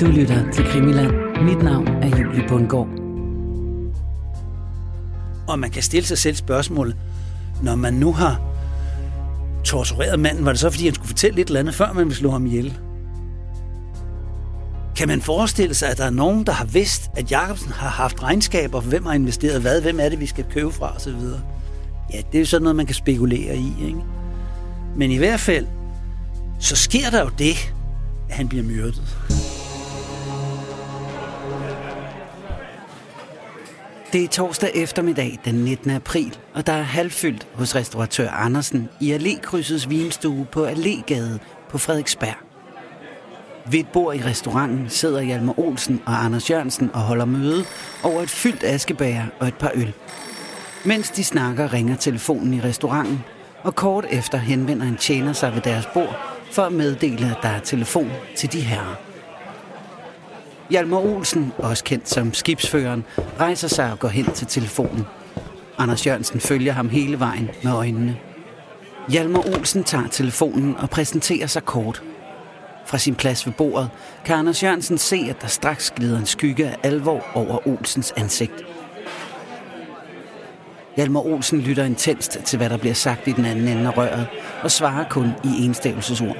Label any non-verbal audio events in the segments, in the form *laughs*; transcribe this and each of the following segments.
Du lytter til Krimiland. Mit navn er Julie Bundgaard. Og man kan stille sig selv spørgsmålet, når man nu har tortureret manden, var det så fordi, han skulle fortælle lidt eller andet, før man ville slå ham ihjel? Kan man forestille sig, at der er nogen, der har vidst, at Jacobsen har haft regnskaber, for hvem har investeret hvad, hvem er det, vi skal købe fra osv.? Ja, det er jo sådan noget, man kan spekulere i, ikke? Men i hvert fald, så sker der jo det, at han bliver myrdet. Det er torsdag eftermiddag den 19. april, og der er halvfyldt hos restauratør Andersen i Allékrydsets vinstue på Allégade på Frederiksberg. Ved et bord i restauranten sidder Hjalmar Olsen og Anders Jørgensen og holder møde over et fyldt askebæger og et par øl. Mens de snakker, ringer telefonen i restauranten, og kort efter henvender en tjener sig ved deres bord for at meddele, at der er telefon til de herrer. Hjalmar Olsen, også kendt som skibsføreren, rejser sig og går hen til telefonen. Anders Jørgensen følger ham hele vejen med øjnene. Hjalmar Olsen tager telefonen og præsenterer sig kort. Fra sin plads ved bordet kan Anders Jørgensen se, at der straks glider en skygge af alvor over Olsens ansigt. Hjalmar Olsen lytter intenst til, hvad der bliver sagt i den anden ende af røret, og svarer kun i enstavelsesord.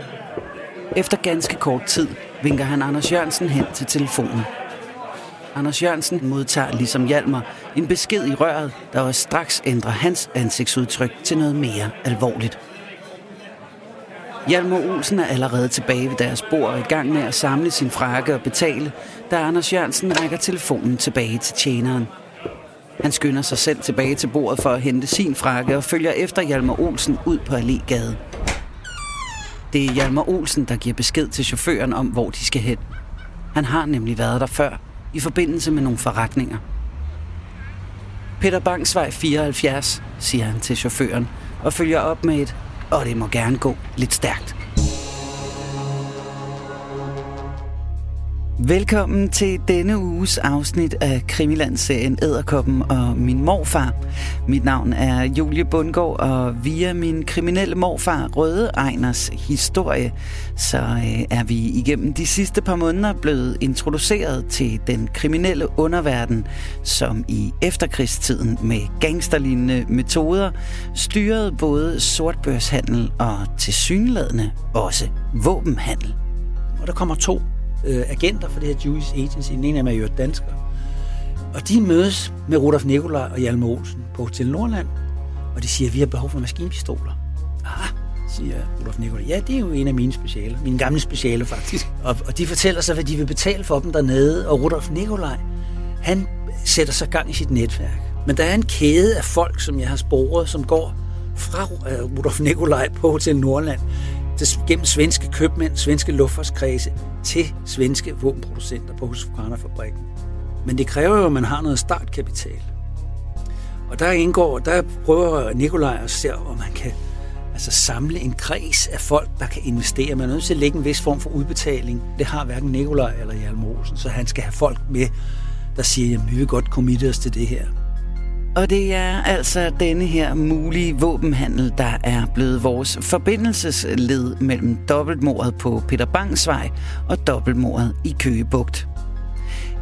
Efter ganske kort tid vinker han Anders Jørgensen hen til telefonen. Anders Jørgensen modtager ligesom Hjalmar en besked i røret, der også straks ændrer hans ansigtsudtryk til noget mere alvorligt. Hjalmar Olsen er allerede tilbage ved deres bord og i gang med at samle sin frakke og betale, da Anders Jørgensen rækker telefonen tilbage til tjeneren. Han skynder sig selv tilbage til bordet for at hente sin frakke og følger efter Hjalmar Olsen ud på Allégade. Det er Hjalmar Olsen, der giver besked til chaufføren om, hvor de skal hen. Han har nemlig været der før, i forbindelse med nogle forretninger. Peter Bangsvej 74, siger han til chaufføren, og følger op med et, og det må gerne gå lidt stærkt. Velkommen til denne uges afsnit af Krimiland-serien Æderkoppen og min morfar. Mit navn er Julie Bundgaard, og via min kriminelle morfar Røde Ejners historie, så øh, er vi igennem de sidste par måneder blevet introduceret til den kriminelle underverden, som i efterkrigstiden med gangsterlignende metoder styrede både sortbørshandel og tilsyneladende også våbenhandel. Og der kommer to øh, agenter for det her Jewish Agency. Den ene af dem er jo dansker. Og de mødes med Rudolf Nikolaj og Hjalmar Olsen på Hotel Nordland. Og de siger, at vi har behov for maskinpistoler. Ah, siger Rudolf Nikolaj. Ja, det er jo en af mine specialer. Mine gamle specialer, faktisk. *laughs* Og, og de fortæller sig, hvad de vil betale for dem dernede. Og Rudolf Nikolaj, han sætter sig gang i sit netværk. Men der er en kæde af folk, som jeg har sporet, som går fra uh, Rudolf Nikolaj på Hotel Nordland til, gennem svenske købmænd, svenske luftfartskredse til svenske våbenproducenter på Husqvarna-fabrikken. Men det kræver jo, at man har noget startkapital. Og der indgår, der prøver Nikolaj at se, om man kan altså samle en kreds af folk, der kan investere. Man er nødt til at lægge en vis form for udbetaling. Det har hverken Nikolaj eller Hjalmar Olsen, så han skal have folk med, der siger, at vi vil godt committe os til det her. Og det er altså denne her mulige våbenhandel, der er blevet vores forbindelsesled mellem dobbeltmordet på Peter Bangsvej og dobbeltmordet i Køgebugt.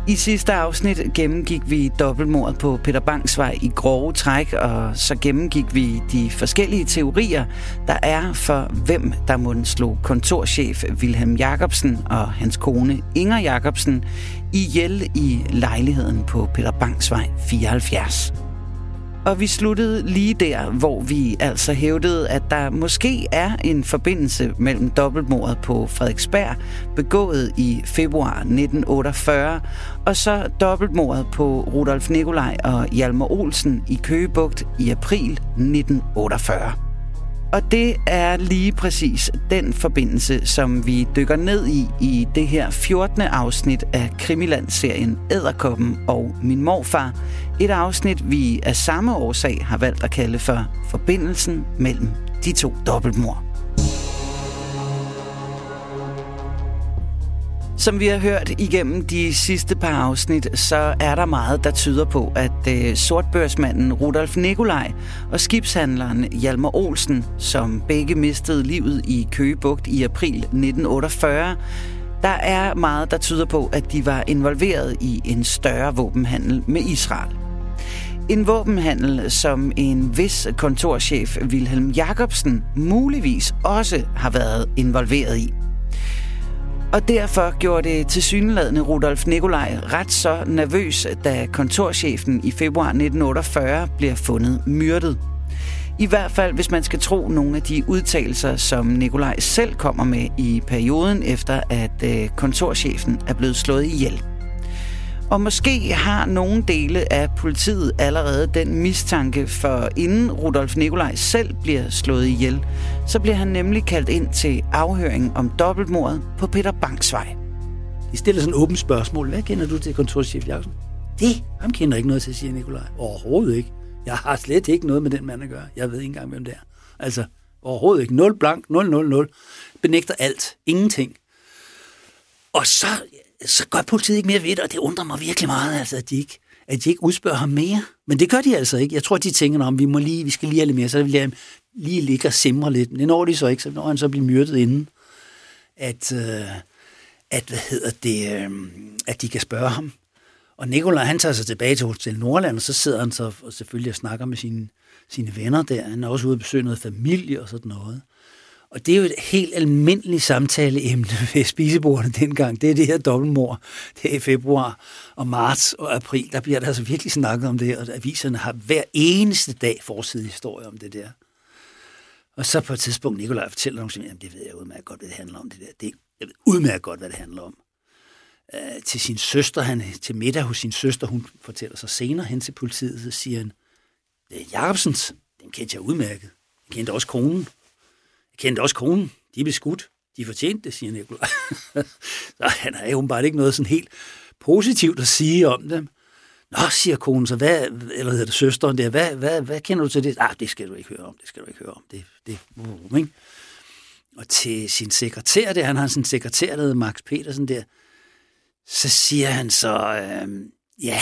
I sidste afsnit gennemgik vi dobbeltmordet på Peter Bangsvej i grove træk, og så gennemgik vi de forskellige teorier, der er for, hvem der må slå kontorchef Wilhelm Jacobsen og hans kone Inger Jacobsen ihjel i lejligheden på Peter Bangsvej 74. Og vi sluttede lige der, hvor vi altså hævdede, at der måske er en forbindelse mellem dobbeltmordet på Frederiksberg, begået i februar 1948, og så dobbeltmordet på Rudolf Nikolaj og Hjalmar Olsen i Køgebugt i april 1948. Og det er lige præcis den forbindelse, som vi dykker ned i i det her 14. afsnit af Krimiland-serien Æderkoppen og Min Morfar. Et afsnit, vi af samme årsag har valgt at kalde for Forbindelsen mellem de to dobbeltmord. Som vi har hørt igennem de sidste par afsnit, så er der meget, der tyder på, at øh, sortbørsmanden Rudolf Nikolaj og skibshandleren Hjalmar Olsen, som begge mistede livet i Køgebugt i april 1948, Der er meget, der tyder på, at de var involveret i en større våbenhandel med Israel. En våbenhandel, som en vis kontorchef Wilhelm Jacobsen muligvis også har været involveret i. Og derfor gjorde det tilsyneladende Rudolf Nikolaj ret så nervøs, da kontorchefen i februar 1948 bliver fundet myrdet. I hvert fald, hvis man skal tro nogle af de udtalelser, som Nikolaj selv kommer med i perioden efter, at øh, kontorchefen er blevet slået ihjel. Og måske har nogle dele af politiet allerede den mistanke, for inden Rudolf Nikolaj selv bliver slået ihjel, så bliver han nemlig kaldt ind til afhøring om dobbeltmordet på Peter Banksvej. De stiller sådan et åbent spørgsmål. Hvad kender du til kontorchef Jacobsen? Det, ham kender ikke noget til, siger Nikolaj. Overhovedet ikke. Jeg har slet ikke noget med den mand at gøre. Jeg ved ikke engang, hvem det er. Altså, overhovedet ikke. 0 blank, 0, 0, 0. Benægter alt. Ingenting. Og så, så gør politiet ikke mere ved det, og det undrer mig virkelig meget, altså, at de ikke, at de ikke udspørger ham mere. Men det gør de altså ikke. Jeg tror, de tænker, om vi, må lige, vi skal lige have lidt mere, så vil jeg lige ligge og simre lidt. Men det når de så ikke, så når han så bliver myrdet inden, at, øh, at, hvad hedder det, øh, at de kan spørge ham. Og Nikolaj, han tager sig tilbage til Hotel Nordland, og så sidder han så og selvfølgelig og snakker med sine, sine venner der. Han er også ude og besøge noget familie og sådan noget. Og det er jo et helt almindeligt samtaleemne *laughs* ved spisebordene dengang. Det er det her dobbeltmord. Det er i februar og marts og april. Der bliver der altså virkelig snakket om det, og aviserne har hver eneste dag forside historie om det der. Og så på et tidspunkt, Nikolaj fortæller nogen, at det ved jeg udmærket godt, hvad det handler om. Det der. Det, jeg ved udmærket godt, hvad det handler om. Uh, til sin søster, han til middag hos sin søster, hun fortæller sig senere hen til politiet, så siger han, det er Jacobsens, den kendte jeg udmærket. Jeg kendte også konen. Jeg kendte også konen. De blev skudt. De fortjente det, siger Nikolaj. *laughs* så han har åbenbart ikke noget sådan helt positivt at sige om dem. Nå, siger konen så, hvad, eller hedder det søsteren der, hvad, hvad, hvad kender du til det? Ah, det skal du ikke høre om, det skal du ikke høre om. Det, det, uh, ikke? Og til sin sekretær der, han har sin sekretær, der hedder Max Petersen der, så siger han så, øh, ja,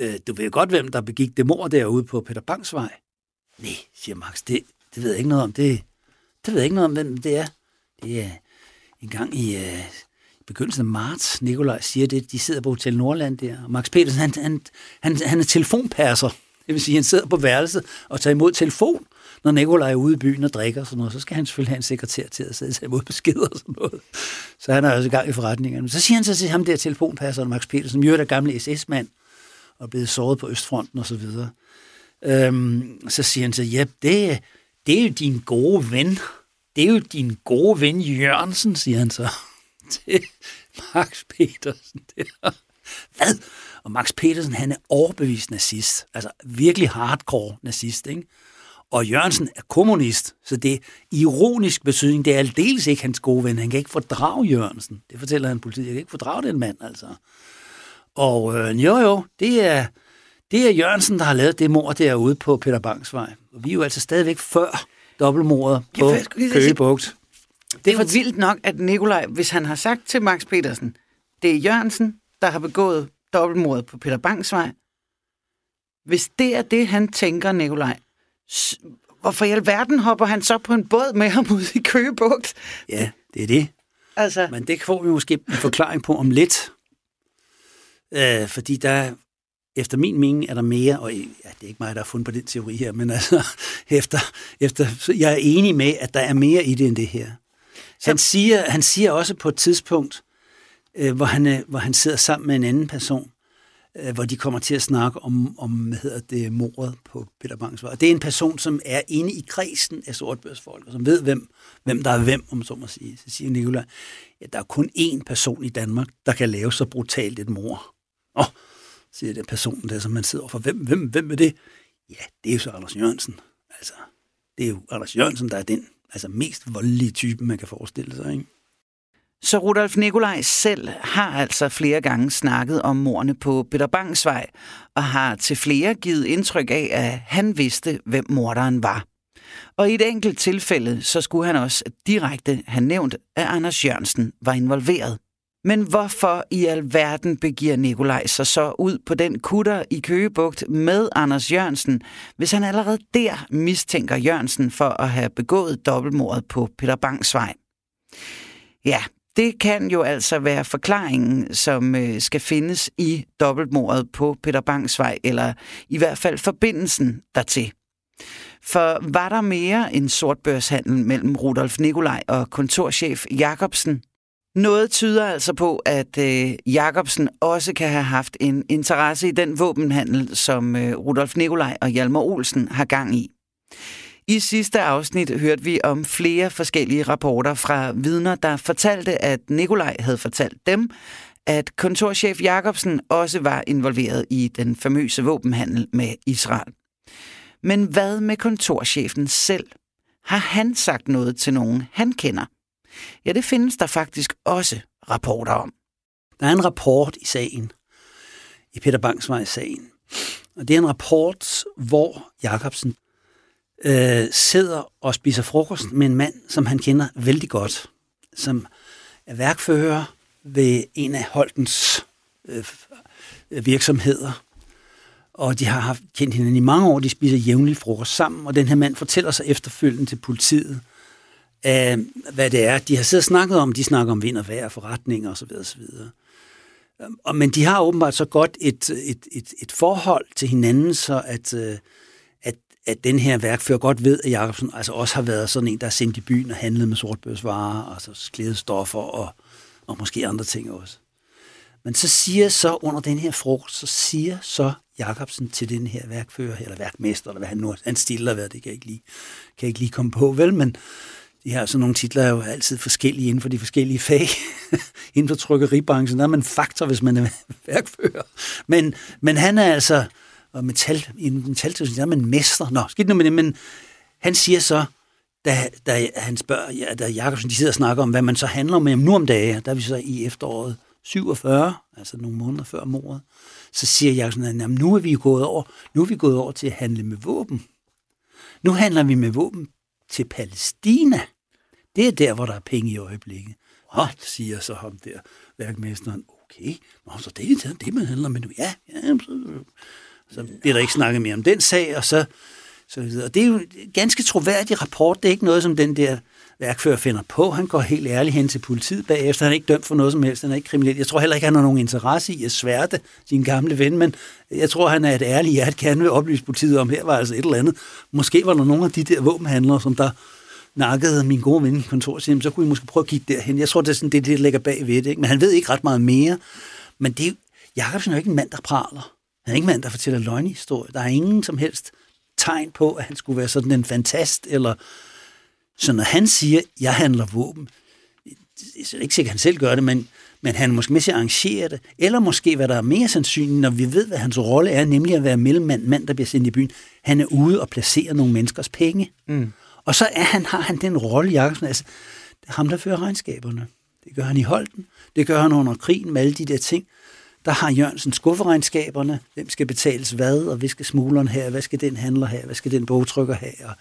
øh, du ved godt, hvem der begik det mor derude på Peter Bangs vej. Nej, siger Max, det, det ved jeg ikke noget om. Det, det ved jeg ikke noget om, hvem det er. Det er en gang i, uh, i begyndelsen af marts, Nikolaj siger det, de sidder på Hotel Nordland der, og Max Petersen, han, han, han, han er telefonpasser. Det vil sige, han sidder på værelset og tager imod telefon, når Nikolaj er ude i byen og drikker og sådan noget, så skal han selvfølgelig have en sekretær til at sidde og tage imod beskeder og sådan noget. Så han er også i gang i forretningerne. Så siger han så til ham der telefonpasseren, Max Petersen, som jo er der gamle SS-mand, og er blevet såret på Østfronten og så videre. Øhm, så siger han så, ja, det, det er jo din gode ven. Det er jo din gode ven Jørgensen, siger han så *laughs* til Max Petersen. Der. Hvad? Og Max Petersen, han er overbevist nazist. Altså virkelig hardcore nazist, ikke? Og Jørgensen er kommunist, så det er ironisk betydning. Det er aldeles ikke hans gode ven. Han kan ikke fordrage Jørgensen. Det fortæller han politiet. Jeg kan ikke fordrage den mand, altså. Og øh, jo, jo, det er, det er Jørgensen, der har lavet det mor derude på Peter Bangs vej vi er jo altså stadigvæk før dobbeltmordet på Køgebugt. Det er for vildt nok, at Nikolaj, hvis han har sagt til Max Petersen, det er Jørgensen, der har begået dobbeltmordet på Peter Bangsvej. Hvis det er det, han tænker, Nikolaj, hvorfor i alverden hopper han så på en båd med ham ud i Køgebugt? Ja, det er det. Altså... Men det får vi måske en forklaring på om lidt. Øh, fordi der, efter min mening, er der mere, og ja, det er ikke mig, der har fundet på den teori her, men altså, *laughs* efter, efter, jeg er enig med, at der er mere i det end det her. Så... Han, siger, han siger også på et tidspunkt, øh, hvor, han, er, hvor han sidder sammen med en anden person, øh, hvor de kommer til at snakke om, om hvad hedder det, mordet på Peter Bangsvej. Og det er en person, som er inde i kredsen af sortbørsfolk, og som ved, hvem, hvem der er hvem, om så må sige. Så siger Nicolai, ja, der er kun én person i Danmark, der kan lave så brutalt et mor. Åh, siger den personen der, som man sidder for. Hvem, hvem, hvem er det? Ja, det er jo så Anders Jørgensen. Altså, det er jo Anders Jørgensen, der er den altså, mest voldelige type, man kan forestille sig, ikke? Så Rudolf Nikolaj selv har altså flere gange snakket om morne på Peter Bangsvej, og har til flere givet indtryk af, at han vidste, hvem morderen var. Og i et enkelt tilfælde, så skulle han også direkte have nævnt, at Anders Jørgensen var involveret. Men hvorfor i alverden begiver Nikolaj sig så ud på den kutter i Køgebugt med Anders Jørgensen, hvis han allerede der mistænker Jørgensen for at have begået dobbeltmordet på Peter Bangsvej? Ja, Det kan jo altså være forklaringen, som øh, skal findes i dobbeltmordet på Peter Bangs vej, eller i hvert fald forbindelsen dertil. For var der mere en sortbørshandel mellem Rudolf Nikolaj og kontorchef Jacobsen? Noget tyder altså på, at øh, Jacobsen også kan have haft en interesse i den våbenhandel, som øh, Rudolf Nikolaj og Hjalmar Olsen har gang i. I sidste afsnit hørte vi om flere forskellige rapporter fra vidner, der fortalte, at Nikolaj havde fortalt dem, at kontorchef Jacobsen også var involveret i den famøse våbenhandel med Israel. Men hvad med kontorchefen selv? Har han sagt noget til nogen, han kender? Ja, det findes der faktisk også rapporter om. Der er en rapport i sagen, i Peter Bangsvej-sagen. Og det er en rapport, hvor Jacobsen øh, sidder og spiser frokost med en mand, som han kender vældig godt, som er værkfører ved en af Holtens øh, virksomheder. Og de har haft kendt hinanden i mange år, de spiser jævnligt frokost sammen, og den her mand fortæller sig efterfølgende til politiet, øh, hvad det er. De har siddet og snakket om, de snakker om vind og vejr, forretninger osv. osv. Øhm, og, men de har åbenbart så godt et, et, et, et forhold til hinanden, så at, øh, at, at den her værkfører godt ved, at Jacobsen altså også har været sådan en, der er sendt i byen og handlet med sortbørsvarer, altså klædestoffer og, og måske andre ting også. Men så siger så under den her frokost, så siger så Jacobsen til den her værkfører, eller værkmester, eller hvad han nu han stiller hvad det kan jeg ikke lige, kan jeg ikke lige komme på, vel, men de her sådan nogle titler er jo altid forskellige inden for de forskellige fag. *laughs* inden for trykkeribranchen, der er man faktor, hvis man er *laughs* værkfører. Men, men han er altså, og metal, i metaltilsyn, der er man mester. Nå, skidt nu med det, men han siger så, da, da han spørger, ja, da Jakobsen, de sidder og snakker om, hvad man så handler med nu om dage, der er vi så i efteråret 47, altså nogle måneder før mordet, så siger Jakobsen, at nu er vi gået over, nu er vi gået over til at handle med våben. Nu handler vi med våben til Palæstina. Det er der, hvor der er penge i øjeblikket. Og siger så ham der, værkmesteren, okay, Nå, så det er det, det man handler med nu. Ja, ja, så, så bliver der ikke snakket mere om den sag, og så, så videre. Og det er jo en ganske troværdig rapport. Det er ikke noget, som den der værkfører finder på. Han går helt ærligt hen til politiet bagefter. Han er ikke dømt for noget som helst. Han er ikke kriminel. Jeg tror heller ikke, han har nogen interesse i at sværte sin gamle ven, men jeg tror, han er et ærligt hjert, kan vil oplyse politiet om, her var altså et eller andet. Måske var der nogle af de der våbenhandlere, som der nakkede min gode ven i kontoret, så kunne vi måske prøve at kigge derhen. Jeg tror, det er sådan, det, det ligger bag ved det. Ikke? Men han ved ikke ret meget mere. Men det er, Jacobsen er jo ikke en mand, der praler. Han er ikke en mand, der fortæller løgnhistorier. Der er ingen som helst tegn på, at han skulle være sådan en fantast, eller så når han siger, jeg handler våben, det er ikke sikkert, at han selv gør det, men, men han er måske med til at arrangere det, eller måske, hvad der er mere sandsynligt, når vi ved, hvad hans rolle er, nemlig at være mellemmand, mand, der bliver sendt i byen. Han er ude og placere nogle menneskers penge. Mm. Og så er han, har han den rolle, Jakobsen, altså, det er ham, der fører regnskaberne. Det gør han i Holden, det gør han under krigen med alle de der ting. Der har Jørgensen skufferegnskaberne, hvem skal betales hvad, og hvad skal smugleren have, hvad skal den handler have, hvad skal den bogtrykker have, og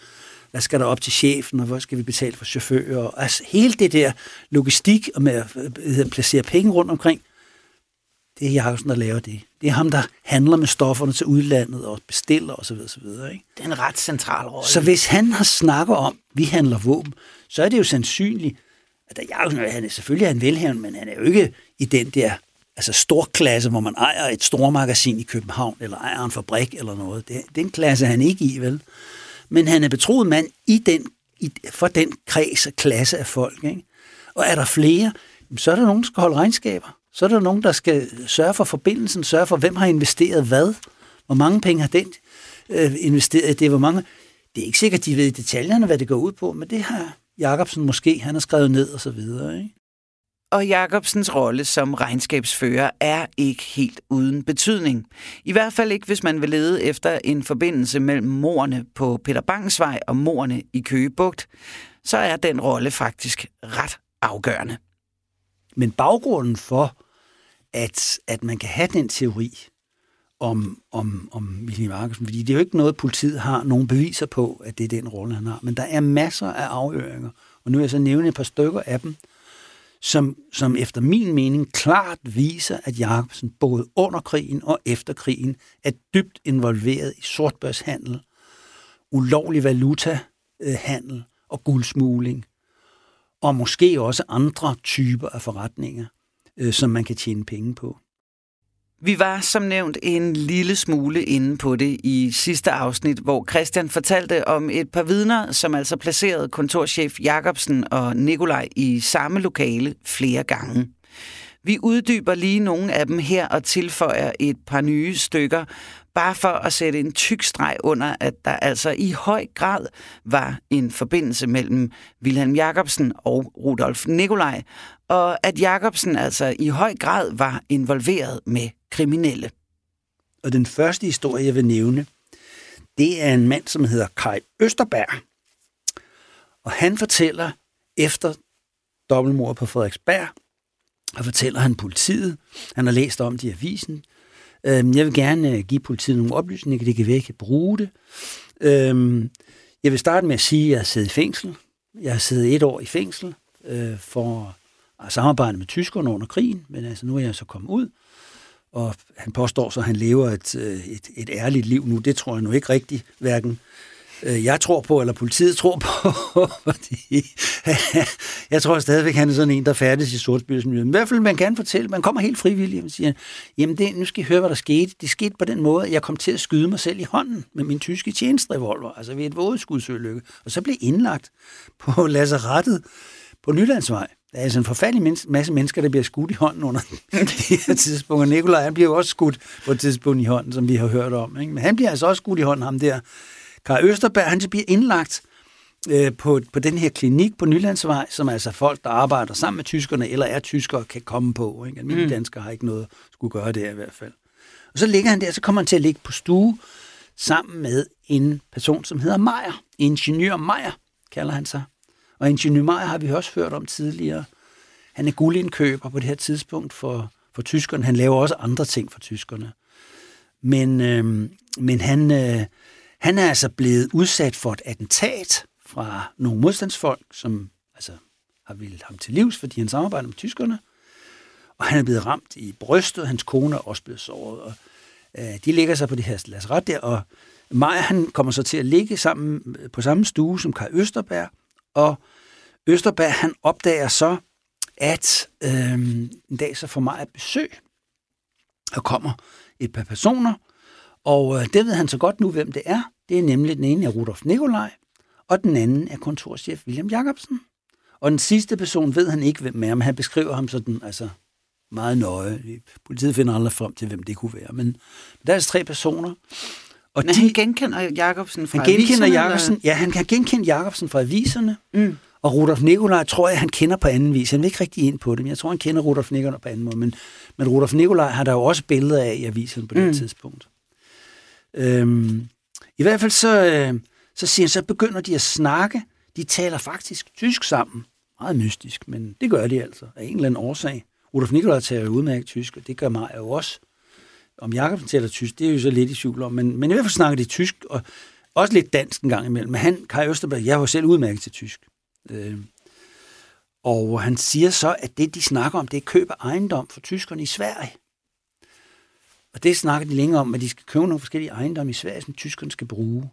hvad skal der op til chefen, og hvad skal vi betale for chauffører. Altså hele det der logistik og med at øh, øh, placere penge rundt omkring, det er Jakobsen, der laver det. Det er ham, der handler med stofferne til udlandet og bestiller osv. osv. Ikke? Det er en ret central rolle. Så hvis han har snakket om, at vi handler våben, så er det jo sandsynligt, at der Jakobsen, han er selvfølgelig en velhavn, men han er jo ikke i den der altså stor klasse, hvor man ejer et stormagasin i København, eller ejer en fabrik eller noget. Det, den klasse er han ikke i, vel? Men han er betroet mand i den, i, for den kreds og klasse af folk. Ikke? Og er der flere, så er der nogen, der skal holde regnskaber. Så er der nogen, der skal sørge for forbindelsen, sørge for, hvem har investeret hvad, hvor mange penge har den øh, investeret det, hvor mange... Det er ikke sikkert, de ved i detaljerne, hvad det går ud på, men det har Jacobsen måske, han har skrevet ned og så videre. Ikke? Og Jacobsens rolle som regnskabsfører er ikke helt uden betydning. I hvert fald ikke, hvis man vil lede efter en forbindelse mellem morerne på Peter Bangsvej og morerne i Køgebugt. Så er den rolle faktisk ret afgørende. Men baggrunden for, at, at man kan have den teori om, om, om William Markusen, fordi det er jo ikke noget, politiet har nogen beviser på, at det er den rolle, han har. Men der er masser af afhøringer, og nu vil jeg så nævne et par stykker af dem, som, som efter min mening klart viser, at Jacobsen både under krigen og efter krigen er dybt involveret i sortbørshandel, ulovlig valutahandel og guldsmugling, og måske også andre typer af forretninger, øh, som man kan tjene penge på. Vi var som nævnt en lille smule inde på det i sidste afsnit, hvor Christian fortalte om et par vidner, som altså placerede kontorchef Jacobsen og Nikolaj i samme lokale flere gange. Vi uddyber lige nogle af dem her og tilføjer et par nye stykker, bare for at sætte en tyk streg under, at der altså i høj grad var en forbindelse mellem Wilhelm Jacobsen og Rudolf Nikolaj, og at Jacobsen altså i høj grad var involveret med kriminelle. Og den første historie, jeg vil nævne, det er en mand, som hedder Kai Østerberg. Og han fortæller efter dobbeltmordet på Frederiksberg, og fortæller han politiet. Han har læst om det i avisen. Øhm, jeg vil gerne øh, give politiet nogle oplysninger, det kan være, kan bruge det. Øhm, jeg vil starte med at sige, at jeg har siddet i fængsel. Jeg har siddet et år i fængsel øh, for at samarbejde med tyskerne under krigen, men altså nu er jeg så kommet ud, og han påstår så, at han lever et, øh, et, et ærligt liv nu. Det tror jeg nu ikke rigtigt, hverken Øh, jeg tror på, eller politiet tror på, *laughs* fordi *laughs* jeg tror stadigvæk, han er sådan en, der færdes i sortspilsmiljøet. Men i hvert fald, man kan fortælle, man kommer helt frivilligt og siger, jamen det, nu skal I høre, hvad der skete. Det skete på den måde, at jeg kom til at skyde mig selv i hånden med min tyske tjenestrevolver, altså ved et vådeskudsølykke, og så blev indlagt på *laughs* lazarettet på Nylandsvej. Der er altså en forfærdelig masse mennesker, der bliver skudt i hånden under det her tidspunkt. Og Nikolaj, han bliver jo også skudt på et tidspunkt i hånden, som vi har hørt om. Ikke? Men han bliver altså også skudt i hånden, ham der. Karl Østerberg, han bliver indlagt øh, på, på den her klinik på Nylandsvej, som altså folk, der arbejder sammen med tyskerne, eller er tyskere, kan komme på. Ikke? Almindelige mm. danskere har ikke noget skulle gøre det i hvert fald. Og så ligger han der, så kommer han til at ligge på stue sammen med en person, som hedder Meier. Ingeniør Meier, kalder han sig. Og Ingeniør Meier har vi også hørt om tidligere. Han er guldindkøber på det her tidspunkt for, for tyskerne. Han laver også andre ting for tyskerne. Men, øh, men han, øh, han er altså blevet udsat for et attentat fra nogle modstandsfolk, som altså, har vildt ham til livs, fordi han samarbejder med tyskerne. Og han er blevet ramt i brystet, hans kone er også blevet såret. Og, øh, de ligger sig på det her laseret der, og Maja han kommer så til at ligge sammen øh, på samme stue som Kai Østerberg, og Østerberg han opdager så, at øh, en dag så får Maja besøg, og kommer et par personer, og øh, det ved han så godt nu, hvem det er. Det er nemlig den ene er Rudolf Nikolaj, og den anden er kontorchef William Jacobsen. Og den sidste person ved han ikke, hvem er, men han beskriver ham sådan, altså meget nøje. Politiet finder aldrig frem til, hvem det kunne være. Men der er altså tre personer. Og men de, han genkender Jacobsen fra han genkender aviserne? Jacobsen, ja, han kan genkende Jacobsen fra aviserne. Mm. Og Rudolf Nikolaj tror jeg, han kender på anden vis. Han vil ikke rigtig ind på det, men jeg tror, han kender Rudolf Nikolaj på anden måde. Men, men Rudolf Nikolaj har der jo også billeder af i aviserne på det mm. tidspunkt. Øhm, i hvert fald så, øh, så siger han, så begynder de at snakke. De taler faktisk tysk sammen. Meget mystisk, men det gør de altså af en eller anden årsag. Rudolf Nikolaj taler udmærket tysk, og det gør mig jo også. Om Jakob taler tysk, det er jo så lidt i tvivl om, men, men i hvert fald snakker de tysk, og også lidt dansk en gang imellem. Men han, Kai Østerberg, jeg var selv udmærket til tysk. Øh, og han siger så, at det, de snakker om, det er køb af ejendom for tyskerne i Sverige. Og det snakker de længere om, at de skal købe nogle forskellige ejendomme i Sverige, som tyskerne skal bruge.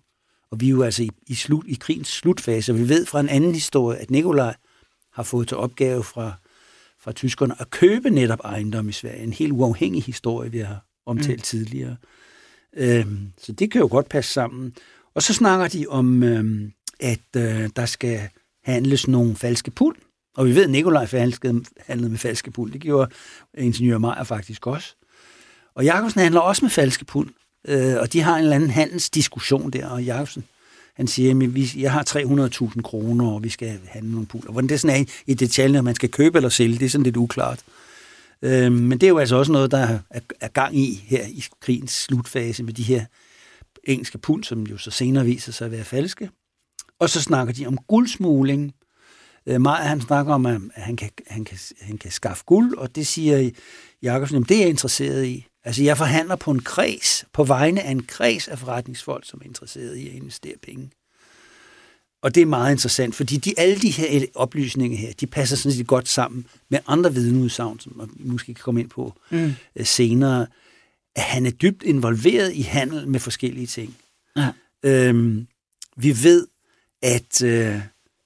Og vi er jo altså i, i, slut, i krigens slutfase, og vi ved fra en anden historie, at Nikolaj har fået til opgave fra, fra tyskerne at købe netop ejendom i Sverige. En helt uafhængig historie, vi har omtalt mm. tidligere. Øhm, så det kan jo godt passe sammen. Og så snakker de om, øhm, at øh, der skal handles nogle falske pund. Og vi ved, at Nikolaj handlede med falske pund. Det gjorde ingeniør Meyer faktisk også. Og Jakobsen handler også med falske pund, øh, og de har en eller anden handelsdiskussion der, og Jakobsen, han siger, at jeg har 300.000 kroner, og vi skal handle nogle pund. Og hvordan det sådan er i detaljen, om man skal købe eller sælge, det er sådan lidt uklart. Øh, men det er jo altså også noget, der er, er gang i her i krigens slutfase med de her engelske pund, som jo så senere viser sig at være falske. Og så snakker de om guldsmugling. Øh, Maja, han snakker om, at han kan, han, kan, han kan skaffe guld, og det siger Jakobsen, det er jeg interesseret i. Altså, jeg forhandler på en kreds, på vegne af en kreds af forretningsfolk, som er interesseret i at investere penge. Og det er meget interessant, fordi de, alle de her oplysninger her, de passer sådan set godt sammen med andre vidneudsagn, som vi måske kan komme ind på mm. Øh, senere, at han er dybt involveret i handel med forskellige ting. Ja. Øhm, vi ved, at øh,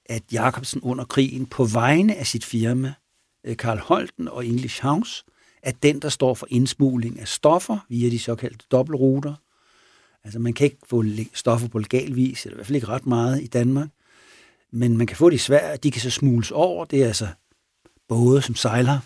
at Jacobsen under krigen på vegne af sit firma, øh, Karl Holten og English House, er den, der står for indsmugling af stoffer via de såkaldte dobbeltruter. Altså man kan ikke få stoffer på legal vis, eller i hvert fald ikke ret meget i Danmark, men man kan få det i Sverige, de kan så smugles over. Det er altså både, som sejler.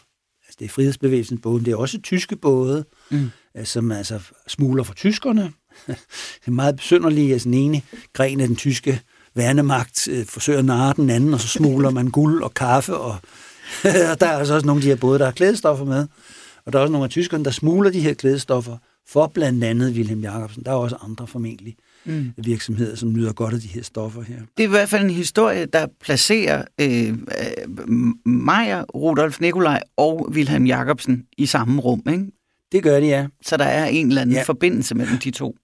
Altså det er frihedsbevægelsen båden. Det er også tyske både, mm. som altså smugler fra tyskerne. det er meget besynderligt, at den ene gren af den tyske værnemagt øh, forsøger at narre den anden, og så smugler man guld og kaffe, og, *laughs* og der er altså også nogle af de her både, der har klædestoffer med. Og der er også nogle af tyskerne, der smugler de her klædestoffer for blandt andet Wilhelm Jacobsen. Der er også andre formentlig mm. virksomheder, som nyder godt af de her stoffer her. Det er i hvert fald en historie, der placerer øh, Meyer, Rudolf Nikolaj og Wilhelm Jacobsen i samme rum, ikke? Det gør de, ja. Så der er en eller anden ja. forbindelse mellem de to.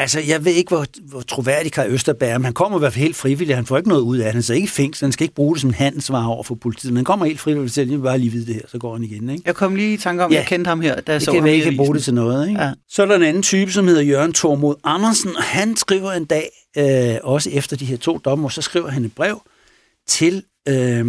Altså, jeg ved ikke, hvor, hvor troværdig Kai Østerberg er, men han kommer i hvert fald helt frivilligt. Han får ikke noget ud af det. Han er ikke fængsel. Han skal ikke bruge det som handelsvar over for politiet. Men han kommer helt frivilligt til, at bare lige vide det her, så går han igen. Ikke? Jeg kom lige i tanke om, ja. jeg kendte ham her, da jeg det så kan være, ikke bruge det til noget. Ikke? Ja. Så er der en anden type, som hedder Jørgen Tormod Andersen, og han skriver en dag, øh, også efter de her to dommer, så skriver han et brev til øh,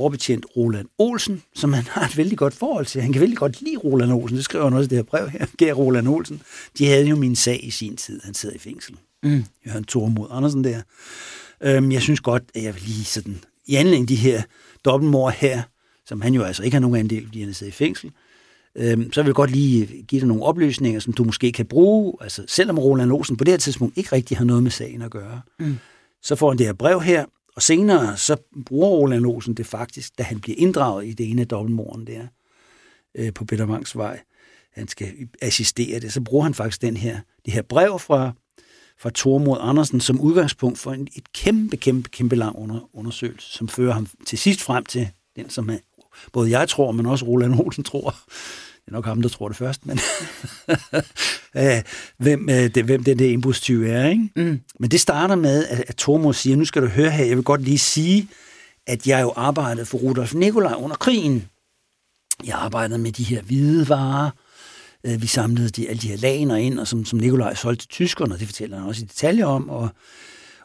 overbetjent Roland Olsen, som han har et vældig godt forhold til. Han kan vældig godt lide Roland Olsen. Det skriver han også i det her brev her. Gær Roland Olsen. De havde jo min sag i sin tid. Han sidder i fængsel. Mm. Jørgen Thormod Andersen der. Øhm, jeg synes godt, at jeg vil lige sådan, i anledning de her dobbeltmord her, som han jo altså ikke har nogen andel, fordi han sidder i fængsel, øhm, så vil jeg godt lige give dig nogle oplysninger, som du måske kan bruge. Altså, selvom Roland Olsen på det her tidspunkt ikke rigtig har noget med sagen at gøre, mm. så får han det her brev her, og senere så bruger Roland Olsen det faktisk, da han bliver inddraget i det ene af dobbeltmorden der øh, på Bettervangsvej. Han skal assistere det. Så bruger han faktisk den her, det her brev fra, fra Tormod Andersen som udgangspunkt for en, et kæmpe, kæmpe, kæmpe lang under, undersøgelse, som fører ham til sidst frem til den, som er, både jeg tror, men også Roland Olsen tror, er nok ham, der tror det først, men *laughs* hvem, øh, det, hvem den der indbrudstyve er. Ikke? Mm. Men det starter med, at, at Tormod siger, nu skal du høre her, jeg vil godt lige sige, at jeg jo arbejdede for Rudolf Nikolaj under krigen. Jeg arbejdede med de her hvide varer. Øh, vi samlede de, alle de her laner ind, og som, som Nikolaj solgte til tyskerne, og det fortæller han også i detaljer om. Og,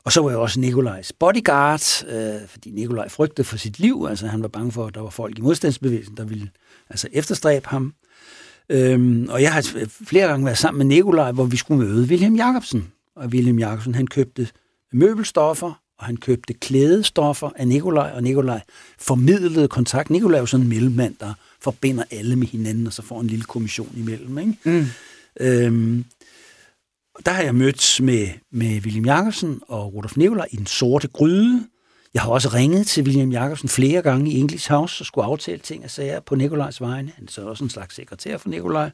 og så var jeg også Nikolajs bodyguard, øh, fordi Nikolaj frygtede for sit liv. Altså han var bange for, at der var folk i modstandsbevægelsen, der ville altså efterstræbe ham. Øhm, og jeg har flere gange været sammen med Nikolaj, hvor vi skulle møde William Jacobsen. Og William Jacobsen, han købte møbelstoffer, og han købte klædestoffer af Nikolaj, og Nikolaj formidlede kontakt. Nikolaj er jo sådan en mellemmand, der forbinder alle med hinanden, og så får en lille kommission imellem. Ikke? Mm. Øhm, der har jeg mødt med, med William Jacobsen og Rudolf Nikolaj i den sorte gryde, jeg har også ringet til William Jacobsen flere gange i English House og skulle aftale ting og sager på Nikolajs vegne. Han er så også en slags sekretær for Nikolaj.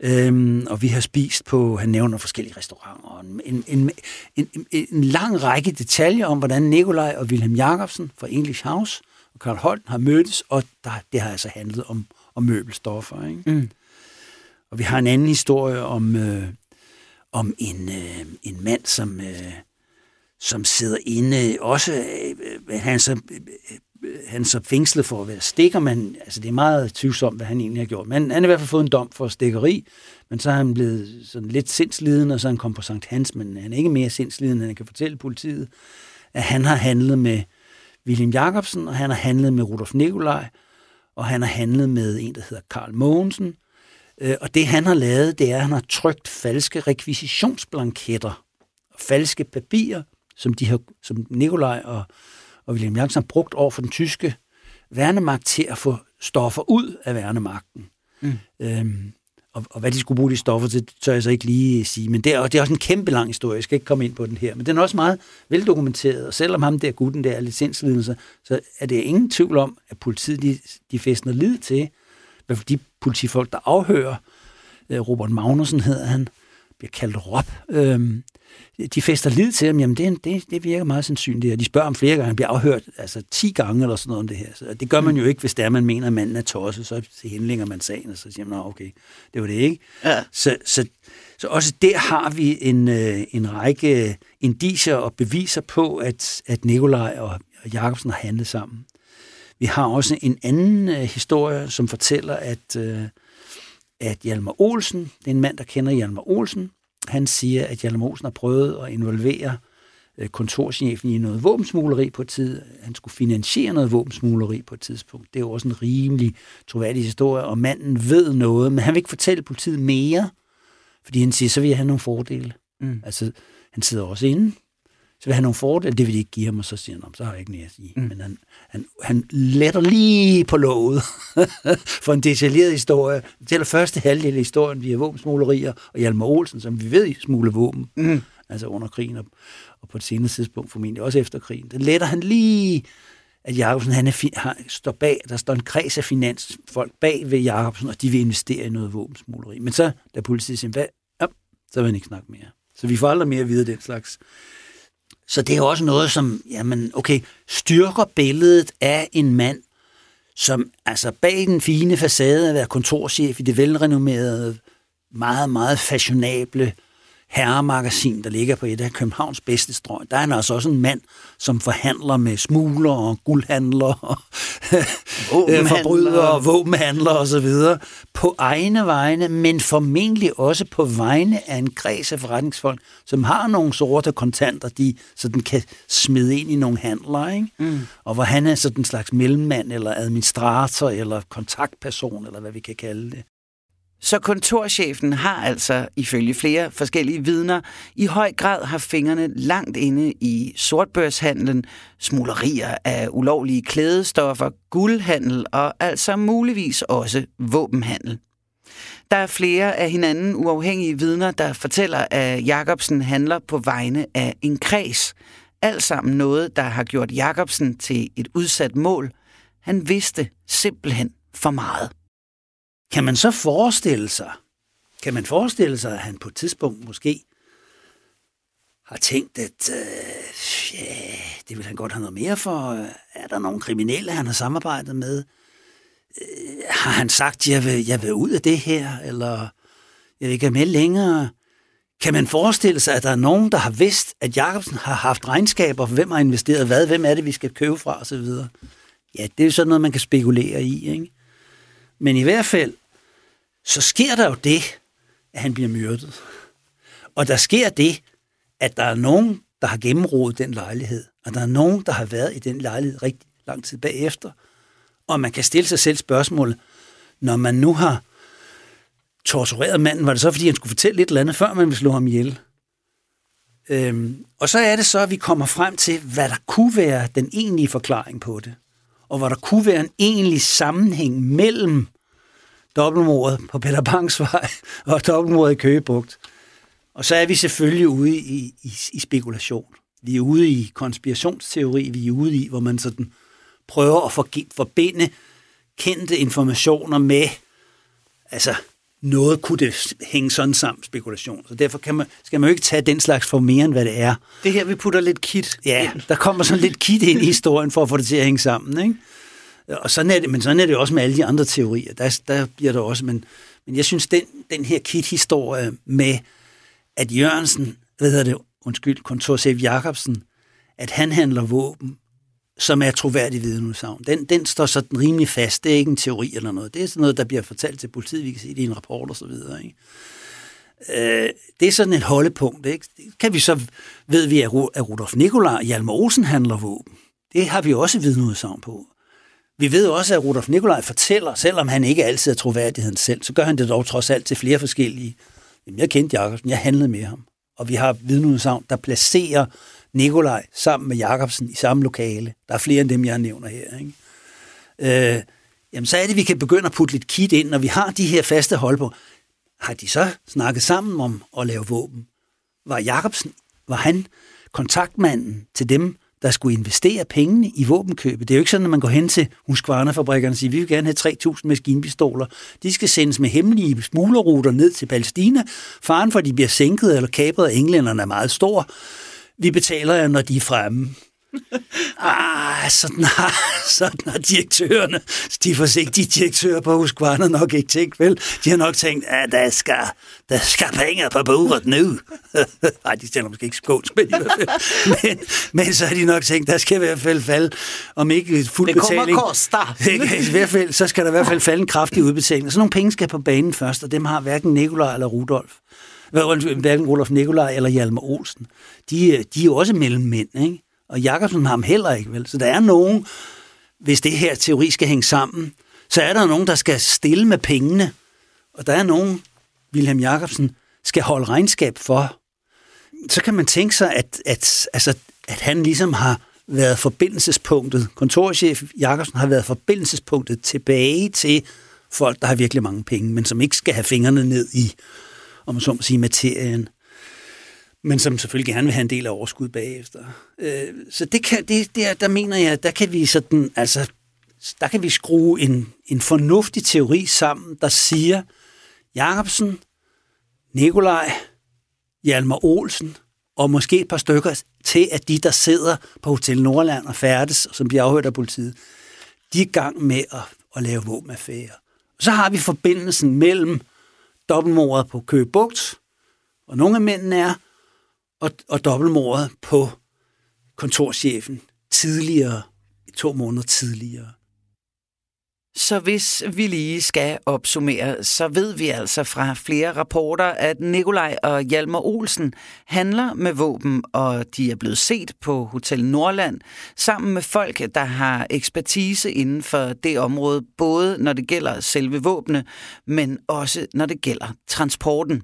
Øhm, og vi har spist på, han nævner forskellige restauranter, en, en, en, en, en lang række detaljer om, hvordan Nikolaj og William Jacobsen fra English House og Karl Holt har mødtes, og der, det har altså handlet om, om møbelstoffer. Ikke? Mm. Og vi har en anden historie om, øh, om en, øh, en mand, som... Øh, som sidder inde, også øh, han så, øh, han så fængslet for at være stikker, men altså, det er meget tvivlsomt, hvad han egentlig har gjort. Men han har i hvert fald fået en dom for stikkeri, men så er han blevet sådan lidt sindsliden, og så er han kommet på Sankt Hans, men han er ikke mere sindsliden, end han kan fortælle politiet, at han har handlet med William Jacobsen, og han har handlet med Rudolf Nikolaj, og han har handlet med en, der hedder Karl Mogensen. Øh, og det, han har lavet, det er, at han har trykt falske rekvisitionsblanketter og falske papirer som, de har, som Nikolaj og, og William Jacobsen har brugt over for den tyske værnemagt til at få stoffer ud af værnemagten. Mm. Øhm, og, og hvad de skulle bruge de stoffer til, tør jeg så ikke lige sige. Men det er, det er også en kæmpe lang historie. Jeg skal ikke komme ind på den her. Men den er også meget veldokumenteret. Og selvom ham der gutten der er licenslidende, så, så er det ingen tvivl om, at politiet de, de fæstner lid til, hvad de politifolk, der afhører, øh, Robert Magnussen hedder han, bliver kaldt Rob, øhm, de fester lid til ham, jamen det, det, det virker meget sandsynligt, og de spørger om flere gange, han bliver afhørt altså 10 gange eller sådan noget om det her. Så det gør man jo ikke, hvis det er, man mener, at manden er tosset, så henlænger man sagen, og så siger man, okay, det var det ikke. Ja. Så, så, så også der har vi en, øh, en række indicier og beviser på, at, at Nikolaj og Jacobsen har handlet sammen. Vi har også en anden uh, historie, som fortæller, at, uh, at Hjalmar Olsen, det er en mand, der kender Hjalmar Olsen, han siger, at Hjalmar Olsen har prøvet at involvere øh, kontorchefen i noget våbensmugleri på et tid. Han skulle finansiere noget våbensmugleri på et tidspunkt. Det er jo også en rimelig troværdig historie, og manden ved noget, men han vil ikke fortælle politiet mere, fordi han siger, så vil jeg have nogle fordele. Mm. Altså, han sidder også inde, så vil han nogle fordele, det vil de ikke give ham, og så siger han, så har jeg ikke mere at sige. Mm. Men han, han, han letter lige på låget *laughs* for en detaljeret historie. Det er første halvdel af historien via våbensmuglerier, og Hjalmar Olsen, som vi ved smule våben, mm. altså under krigen, og, og på et senere tidspunkt formentlig også efter krigen. Det letter han lige, at Jacobsen han er, har, står bag, der står en kreds af finansfolk bag ved Jacobsen, og de vil investere i noget våbensmugleri. Men så, da politiet siger, hvad, ja, så vil han ikke snakke mere. Så vi får aldrig mere at vide den slags så det er også noget, som jamen, okay, styrker billedet af en mand, som altså bag den fine facade at være kontorchef i det velrenommerede, meget, meget fashionable herremagasin, der ligger på et af Københavns bedste strøg, der er han altså også en mand, som forhandler med smugler og guldhandler og *laughs* forbrydere og våbenhandler osv. på egne vegne, men formentlig også på vegne af en kreds af forretningsfolk, som har nogle sorte kontanter, de sådan kan smide ind i nogle handler, ikke? Mm. og hvor han er sådan en slags mellemmand eller administrator eller kontaktperson, eller hvad vi kan kalde det. Så kontorchefen har altså, ifølge flere forskellige vidner, i høj grad har fingrene langt inde i sortbørshandlen, smuglerier af ulovlige klædestoffer, guldhandel og altså muligvis også våbenhandel. Der er flere af hinanden uafhængige vidner, der fortæller, at Jacobsen handler på vegne af en kreds. Alt sammen noget, der har gjort Jacobsen til et udsat mål. Han vidste simpelthen for meget. Kan man så forestille sig, kan man forestille sig, at han på et tidspunkt måske har tænkt, at øh, ja, det vil han godt have noget mere for. Er der nogle kriminelle, han har samarbejdet med? Øh, har han sagt, jeg vil, jeg vil ud af det her, eller jeg vil ikke med længere? Kan man forestille sig, at der er nogen, der har vidst, at Jacobsen har haft regnskaber, hvem har investeret hvad, hvem er det, vi skal købe fra osv.? Ja, det er jo sådan noget, man kan spekulere i, ikke? Men i hvert fald, så sker der jo det, at han bliver myrdet. Og der sker det, at der er nogen, der har gennemrodet den lejlighed, og der er nogen, der har været i den lejlighed rigtig lang tid bagefter. Og man kan stille sig selv spørgsmålet, når man nu har tortureret manden, var det så, fordi han skulle fortælle lidt eller andet, før man ville slå ham ihjel? Øhm, og så er det så, at vi kommer frem til, hvad der kunne være den egentlige forklaring på det og hvor der kunne være en egentlig sammenhæng mellem dobbeltmordet på Peter Bangs vej *laughs* og dobbeltmordet i Køgebugt. Og så er vi selvfølgelig ude i, i, i spekulation. Vi er ude i konspirationsteori, vi er ude i, hvor man sådan prøver at forbinde kendte informationer med, altså noget kunne det hænge sådan sammen, spekulation. Så derfor kan man, skal man jo ikke tage den slags for mere, end hvad det er. Det her, vi putter lidt kit Ja, der kommer sådan lidt kit ind i historien, for at få det til at hænge sammen. Ikke? Og sådan er det, men sådan er det også med alle de andre teorier. Der, der bliver der også, men, men jeg synes, den, den her kit-historie med, at Jørgensen, hvad hedder det, undskyld, kontorchef Jacobsen, at han handler våben, som er troværdig vidneudsagn. Den, den står sådan rimelig fast. Det er ikke en teori eller noget. Det er sådan noget, der bliver fortalt til politiet. Vi kan se det i en rapport og så videre. Ikke? Øh, det er sådan et holdepunkt. Ikke? kan vi så, ved vi, at Rudolf Nikolaj og Hjalmar Olsen handler våben. Det har vi også vidneudsagn på. Vi ved også, at Rudolf Nikolaj fortæller, selvom han ikke altid er troværdigheden selv, så gør han det dog trods alt til flere forskellige. Jamen, jeg kendte Jacobsen, jeg handlede med ham. Og vi har vidneudsagn, der placerer Nikolaj sammen med Jakobsen i samme lokale. Der er flere end dem, jeg nævner her. Ikke? Øh, jamen, så er det, vi kan begynde at putte lidt kit ind, når vi har de her faste hold på. Har de så snakket sammen om at lave våben? Var Jakobsen, var han kontaktmanden til dem, der skulle investere pengene i våbenkøbet. Det er jo ikke sådan, at man går hen til Husqvarna-fabrikkerne og siger, vi vil gerne have 3.000 maskinpistoler. De skal sendes med hemmelige smuglerruter ned til Palæstina. Faren for, at de bliver sænket eller kapret af englænderne er meget stor vi betaler jer, når de er fremme. *laughs* ah, sådan har, sådan har direktørerne, de forsigtige direktører på Husqvarna nok ikke tænkt, vel? De har nok tænkt, at der skal, der skal penge på bordet nu. *laughs* Nej, de stiller måske ikke skåls, men, *laughs* men, men så har de nok tænkt, der skal i hvert fald falde, om ikke fuld det betaling. Det kommer I hvert fald, så skal der i hvert fald falde en kraftig udbetaling. Så nogle penge skal på banen først, og dem har hverken Nikolaj eller Rudolf hverken Olof Nikolaj eller Hjalmar Olsen. De, øh, de er jo også mellemmænd, ikke? Og Jakobsen har ham heller ikke, vel? Så der er nogen, hvis det her teori skal hænge sammen, så er der nogen, der skal stille med pengene. Og der er nogen, Wilhelm Jakobsen skal holde regnskab for. Så kan man tænke sig, at, at, altså, at han ligesom har været forbindelsespunktet, kontorchef Jakobsen har været forbindelsespunktet tilbage til folk, der har virkelig mange penge, men som ikke skal have fingrene ned i, om så må sige, materien men som selvfølgelig gerne vil have en del af overskud bagefter. Øh, så det kan, det, der, der mener jeg, der kan vi sådan, altså, der kan vi skrue en, en fornuftig teori sammen, der siger, Jacobsen, Nikolaj, Hjalmar Olsen og måske et par stykker til, at de, der sidder på Hotel Nordland og færdes, som bliver afhørt af politiet, de er i gang med at, at lave våbenaffærer. Så har vi forbindelsen mellem dobbeltmordet på Køge Bugt, og nogle af mændene er, og, og dobbeltmordet på kontorchefen tidligere, to måneder tidligere. Så hvis vi lige skal opsummere, så ved vi altså fra flere rapporter, at Nikolaj og Hjalmar Olsen handler med våben, og de er blevet set på Hotel Nordland sammen med folk, der har ekspertise inden for det område, både når det gælder selve våbne, men også når det gælder transporten.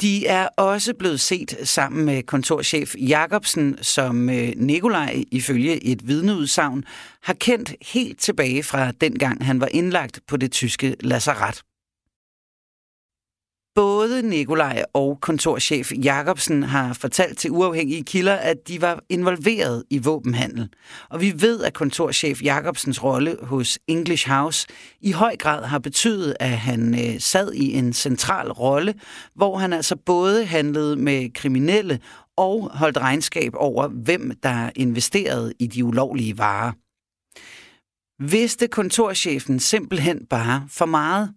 De er også blevet set sammen med kontorchef Jacobsen, som øh, Nikolaj ifølge et vidneudsagn har kendt helt tilbage fra dengang han var indlagt på det tyske lazaret. Både Nikolaj og kontorchef Jacobsen har fortalt til uafhængige kilder, at de var involveret i våbenhandel. Og vi ved, at kontorchef Jacobsens rolle hos English House i høj grad har betydet, at han øh, sad i en central rolle, hvor han altså både handlede med kriminelle og holdt regnskab over, hvem der investerede i de ulovlige varer. Vidste kontorchefen simpelthen bare for meget?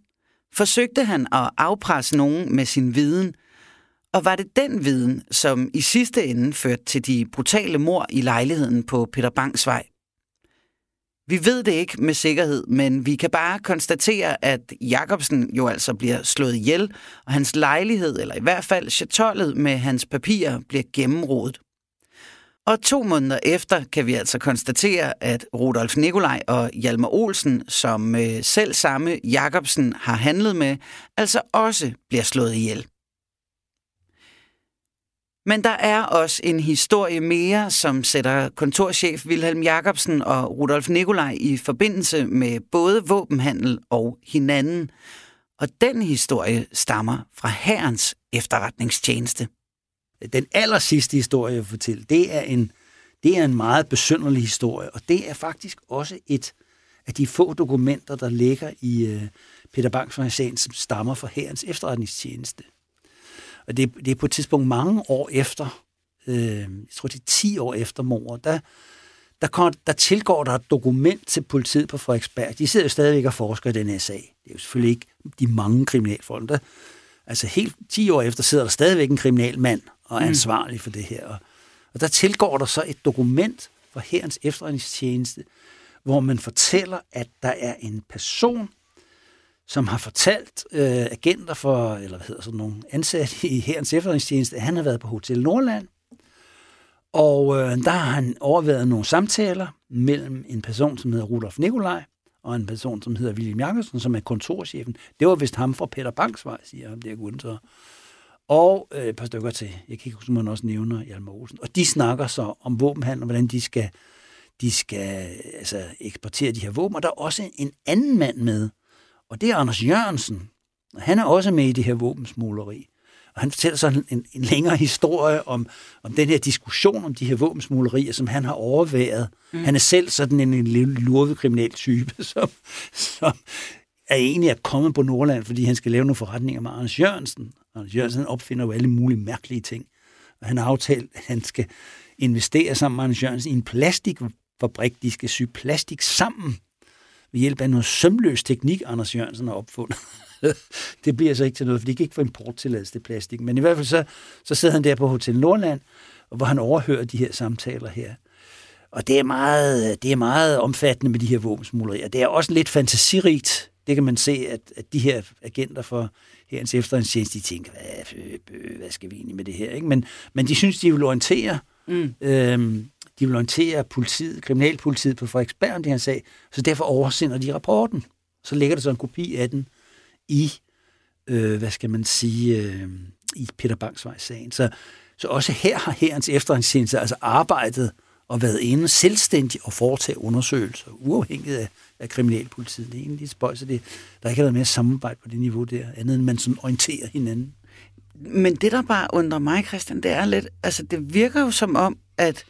Forsøgte han at afpresse nogen med sin viden, og var det den viden, som i sidste ende førte til de brutale mor i lejligheden på Peter Bangs vej? Vi ved det ikke med sikkerhed, men vi kan bare konstatere, at Jacobsen jo altså bliver slået ihjel, og hans lejlighed, eller i hvert fald chatollet med hans papirer, bliver gennemrodet. Og to måneder efter kan vi altså konstatere, at Rudolf Nikolaj og Hjalmar Olsen, som øh, selv samme Jacobsen har handlet med, altså også bliver slået ihjel. Men der er også en historie mere, som sætter kontorchef Wilhelm Jacobsen og Rudolf Nikolaj i forbindelse med både våbenhandel og hinanden. Og den historie stammer fra Herrens efterretningstjeneste. Den aller sidste historie, jeg vil fortælle, det er en, det er en meget besynderlig historie, og det er faktisk også et af de få dokumenter, der ligger i øh, Peter Bangs sagen, som stammer fra Herrens efterretningstjeneste. Og det, det er på et tidspunkt mange år efter, øh, jeg tror det er 10 år efter mordet, der, der, kom, der tilgår der et dokument til politiet på Frederiksberg. De sidder jo stadigvæk og forsker i den her sag. Det er jo selvfølgelig ikke de mange kriminalfolk. Der, altså helt 10 år efter sidder der stadigvæk en kriminalmand og er mm. ansvarlig for det her. Og, og der tilgår der så et dokument fra Herrens efterretningstjeneste, hvor man fortæller, at der er en person, som har fortalt øh, agenter for, eller hvad hedder sådan nogle ansatte i Herrens efterretningstjeneste, at han har været på Hotel Nordland, og øh, der har han overvejet nogle samtaler mellem en person, som hedder Rudolf Nikolaj, og en person, som hedder William Jakobsen, som er kontorchefen. Det var vist ham fra Peter Banks vej, siger ham der Gunther og øh, et par stykker til. Jeg kan ikke huske, man også nævner Hjalmar Olsen. Og de snakker så om våbenhandel, og hvordan de skal, de skal altså, eksportere de her våben. Og der er også en anden mand med, og det er Anders Jørgensen. Og han er også med i det her våbensmuleri. Og han fortæller så en, en længere historie om, om den her diskussion om de her våbensmuglerier, som han har overværet. Mm. Han er selv sådan en, en lille lurve kriminel type, *laughs* som, som er egentlig at komme på Nordland, fordi han skal lave nogle forretninger med Anders Jørgensen. Anders Jørgensen opfinder jo alle mulige mærkelige ting. Og han har aftalt, at han skal investere sammen med Anders Jørgensen i en plastikfabrik. De skal sy plastik sammen ved hjælp af noget sømløs teknik, Anders Jørgensen har opfundet. *laughs* det bliver så ikke til noget, for de kan ikke få importtilladelse til plastik. Men i hvert fald så, så sidder han der på Hotel Nordland, hvor han overhører de her samtaler her. Og det er meget, det er meget omfattende med de her våbensmuglerier. Det er også lidt fantasirigt det kan man se, at, at de her agenter for herens efterretningstjeneste, de tænker, hvad, hvad skal vi egentlig med det her? Ikke? Men, men de synes, de vil orientere, mm. øhm, de vil orientere politiet, kriminalpolitiet på Frederiksberg om det her sag, så derfor oversender de rapporten. Så lægger der så en kopi af den i, øh, hvad skal man sige, øh, i Peter Bangsvej-sagen. Så, så også her har herrens efterretningstjeneste altså arbejdet og været inde selvstændigt og foretage undersøgelser, uafhængigt af, af kriminalpolitiet. Det er egentlig lidt spøjs, det, der ikke har været mere samarbejde på det niveau der, andet end man sådan orienterer hinanden. Men det, der bare undrer mig, Christian, det er lidt, altså det virker jo som om, at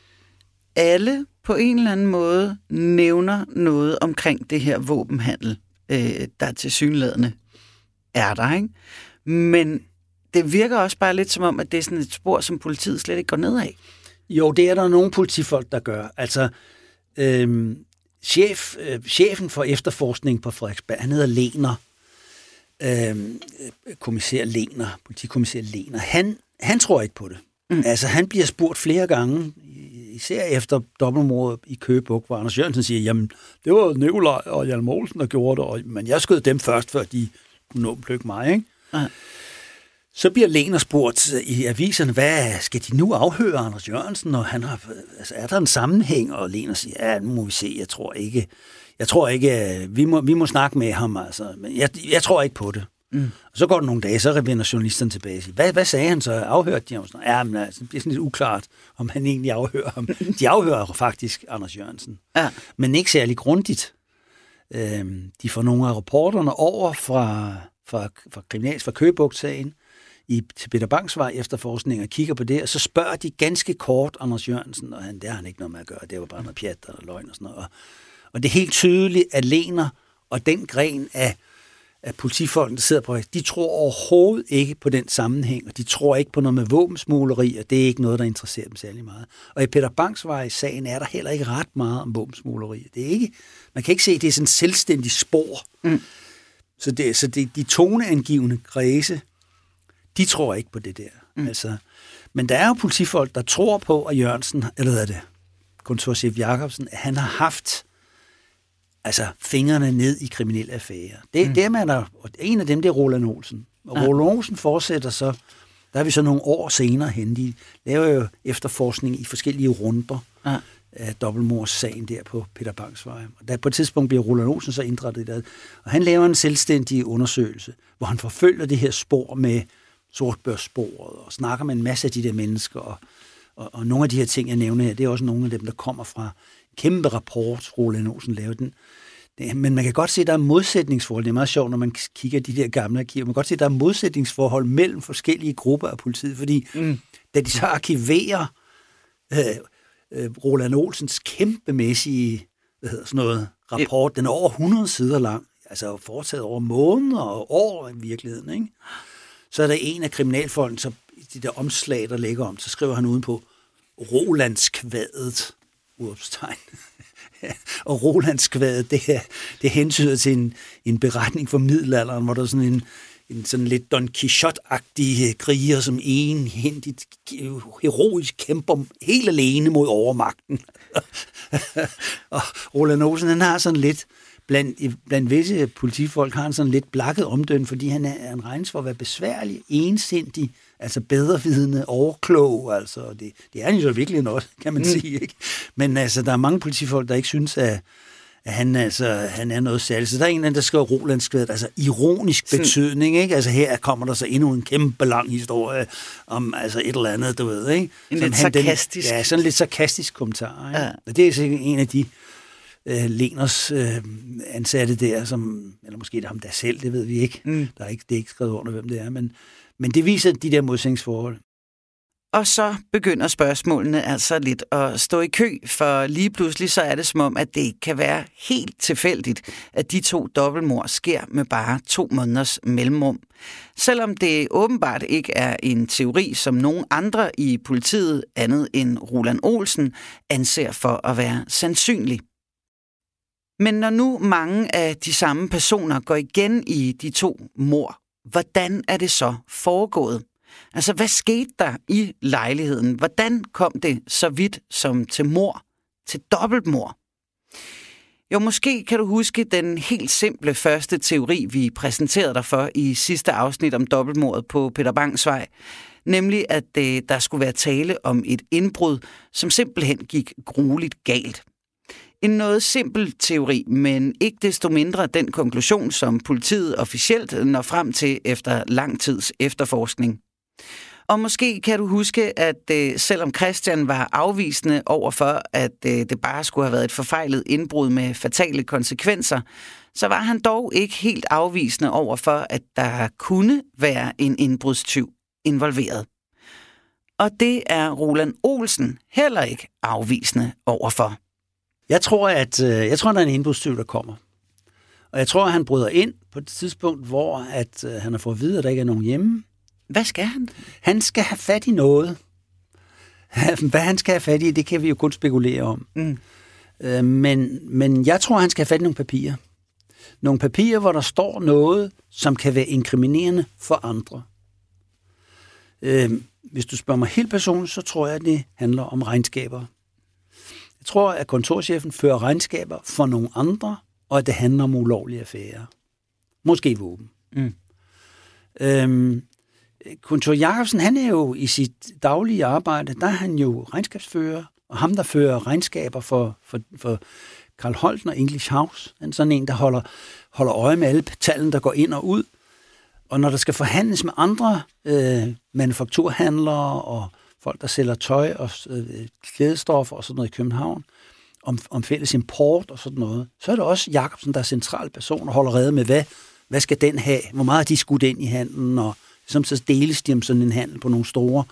alle på en eller anden måde nævner noget omkring det her våbenhandel, øh, der til synlædende er der, ikke? Men det virker også bare lidt som om, at det er sådan et spor, som politiet slet ikke går ned af. Jo, det er der nogle politifolk, der gør. Altså, øhm, chef, øh, chefen for efterforskning på Frederiksberg, han hedder Lener. Øhm, kommissær Lener, politikommissær Lener. Han, han tror ikke på det. Mm. Altså, han bliver spurgt flere gange, især efter dobbeltmordet i Køgebuk, hvor Anders Jørgensen siger, jamen, det var Nikolaj og Hjalmar Olsen, der gjorde det, og, men jeg skød dem først, før de kunne nå mig, ikke? Mm. Så bliver Lener spurgt i aviserne, hvad skal de nu afhøre Anders Jørgensen, og han har, altså, er der en sammenhæng? Og Lener siger, ja, nu må vi se, jeg tror ikke, jeg tror ikke, vi må, vi må snakke med ham, altså, men jeg, jeg tror ikke på det. Mm. Og så går der nogle dage, så vender journalisten tilbage og siger, hvad, hvad sagde han så? Afhørte de ham? Ja, men altså, det bliver sådan lidt uklart, om han egentlig afhører ham. De afhører faktisk Anders Jørgensen, ja. men ikke særlig grundigt. Øhm, de får nogle af rapporterne over fra, fra, fra kriminals fra Køgebugt-sagen, i, til Peter Bangsvej efterforskning og kigger på det, og så spørger de ganske kort Anders Jørgensen, og han, det har han ikke noget med at gøre, det var bare noget pjat og løgn og sådan noget. Og, og det er helt tydeligt, at Lener og den gren af, af politifolkene, der sidder på de tror overhovedet ikke på den sammenhæng, og de tror ikke på noget med våbensmugleri, og det er ikke noget, der interesserer dem særlig meget. Og i Peter Bangsvej-sagen er der heller ikke ret meget om våbensmugleri. Det er ikke, man kan ikke se, at det er sådan en selvstændig spor. Mm. Så, det, så det, de toneangivende kredse, de tror ikke på det der. Mm. Altså, men der er jo politifolk, der tror på, at Jørgensen, eller hvad er det, kontorchef Jacobsen, at han har haft altså, fingrene ned i kriminelle affærer. Det, mm. det er man er, og en af dem, det er Roland Olsen. Og ja. Roland Olsen fortsætter så, der er vi så nogle år senere hen, de laver jo efterforskning i forskellige runder ja. af dobbeltmordssagen der på Peter Banks vej. Og der på et tidspunkt bliver Roland Olsen så indrettet i det. Og han laver en selvstændig undersøgelse, hvor han forfølger det her spor med sortbørssporet og snakker med en masse af de der mennesker. Og, og, og nogle af de her ting, jeg nævner her, det er også nogle af dem, der kommer fra en kæmpe rapport, Roland Olsen lavede den. Det, men man kan godt se, at der er modsætningsforhold. Det er meget sjovt, når man kigger de der gamle arkiver. Man kan godt se, at der er modsætningsforhold mellem forskellige grupper af politiet, fordi mm. da de så arkiverer øh, øh, Roland Olsens kæmpemæssige hvad hedder sådan noget, rapport, den er over 100 sider lang, altså foretaget over måneder og år i virkeligheden, ikke? Så er der en af kriminalfolkene, så i de der omslag, der ligger om, så skriver han udenpå, Rolandskvadet, udopstegn. *laughs* og Rolandskvadet, det, det hentyder til en, en beretning fra middelalderen, hvor der er sådan en, en sådan lidt Don Quixote-agtig kriger, som enhændigt heroisk kæmper helt alene mod overmagten. *laughs* og Roland Olsen, han har sådan lidt, blandt, blandt visse politifolk har han sådan lidt blakket omdømme, fordi han, er, han regnes for at være besværlig, ensindig, altså bedrevidende, overklog, altså det, det er han jo så virkelig også, kan man mm. sige, ikke? Men altså, der er mange politifolk, der ikke synes, at, at han, altså, han er noget særligt. Så der er en der skriver Rolandskvædet, altså ironisk Sådan. betydning, ikke? Altså her kommer der så endnu en kæmpe lang historie om altså et eller andet, du ved, ikke? En lidt sarkastisk. Den, ja, sådan lidt sarkastisk kommentar, ikke? Ja. Og det er sikkert en af de øh, Leners øh, ansatte der, som, eller måske det er ham der selv, det ved vi ikke. Mm. Der er ikke, det er ikke skrevet under, hvem det er, men, men det viser de der modsætningsforhold. Og så begynder spørgsmålene altså lidt at stå i kø, for lige pludselig så er det som om, at det kan være helt tilfældigt, at de to dobbeltmord sker med bare to måneders mellemrum. Selvom det åbenbart ikke er en teori, som nogen andre i politiet andet end Roland Olsen anser for at være sandsynlig. Men når nu mange af de samme personer går igen i de to mor, hvordan er det så foregået? Altså, hvad skete der i lejligheden? Hvordan kom det så vidt som til mor, til dobbeltmor? Jo, måske kan du huske den helt simple første teori, vi præsenterede dig for i sidste afsnit om dobbeltmordet på Peter Bangs vej, Nemlig, at øh, der skulle være tale om et indbrud, som simpelthen gik grueligt galt. En noget simpel teori, men ikke desto mindre den konklusion, som politiet officielt når frem til efter lang tids efterforskning. Og måske kan du huske, at øh, selvom Christian var afvisende over for, at øh, det bare skulle have været et forfejlet indbrud med fatale konsekvenser, så var han dog ikke helt afvisende over for, at der kunne være en indbrudstyv involveret. Og det er Roland Olsen heller ikke afvisende overfor. Jeg tror, at øh, jeg tror, der er en indbrudstyv, der kommer. Og jeg tror, at han bryder ind på et tidspunkt, hvor at, øh, han har fået at vide, at der ikke er nogen hjemme. Hvad skal han? Han skal have fat i noget. *laughs* Hvad han skal have fat i, det kan vi jo kun spekulere om. Mm. Øh, men, men jeg tror, han skal have fat i nogle papirer. Nogle papirer, hvor der står noget, som kan være inkriminerende for andre. Øh, hvis du spørger mig helt personligt, så tror jeg, at det handler om regnskaber. Tror, at kontorchefen fører regnskaber for nogle andre, og at det handler om ulovlige affærer. Måske våben. Mm. Øhm, Kontor Jacobsen, han er jo i sit daglige arbejde, der er han jo regnskabsfører, og ham, der fører regnskaber for, for, for Karl Holten og English House. Han er sådan en, der holder, holder øje med alle tallene, der går ind og ud. Og når der skal forhandles med andre øh, manufakturhandlere og folk, der sælger tøj og øh, klædestoffer og sådan noget i København, om, om fælles import og sådan noget, så er det også Jacobsen, der er central person og holder redde med, hvad, hvad skal den have? Hvor meget har de skudt ind i handlen? Og som så deles de om sådan en handel på nogle store,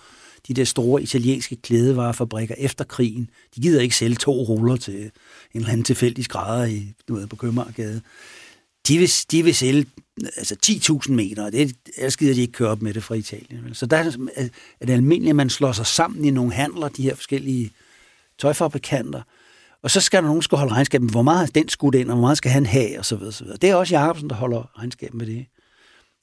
de der store italienske klædevarefabrikker efter krigen. De gider ikke sælge to ruller til en eller anden tilfældig skrædder i, du ved, på Købmagergade. De vil, de vil sælge altså 10.000 meter, og det ellers gider de ikke køre op med det fra Italien. Så der er det almindeligt, at man slår sig sammen i nogle handler, de her forskellige tøjfabrikanter, og så skal der nogen skal holde regnskab med, hvor meget har den skudt ind, og hvor meget skal han have, og så videre. Så videre. Det er også Jacobsen, der holder regnskab med det.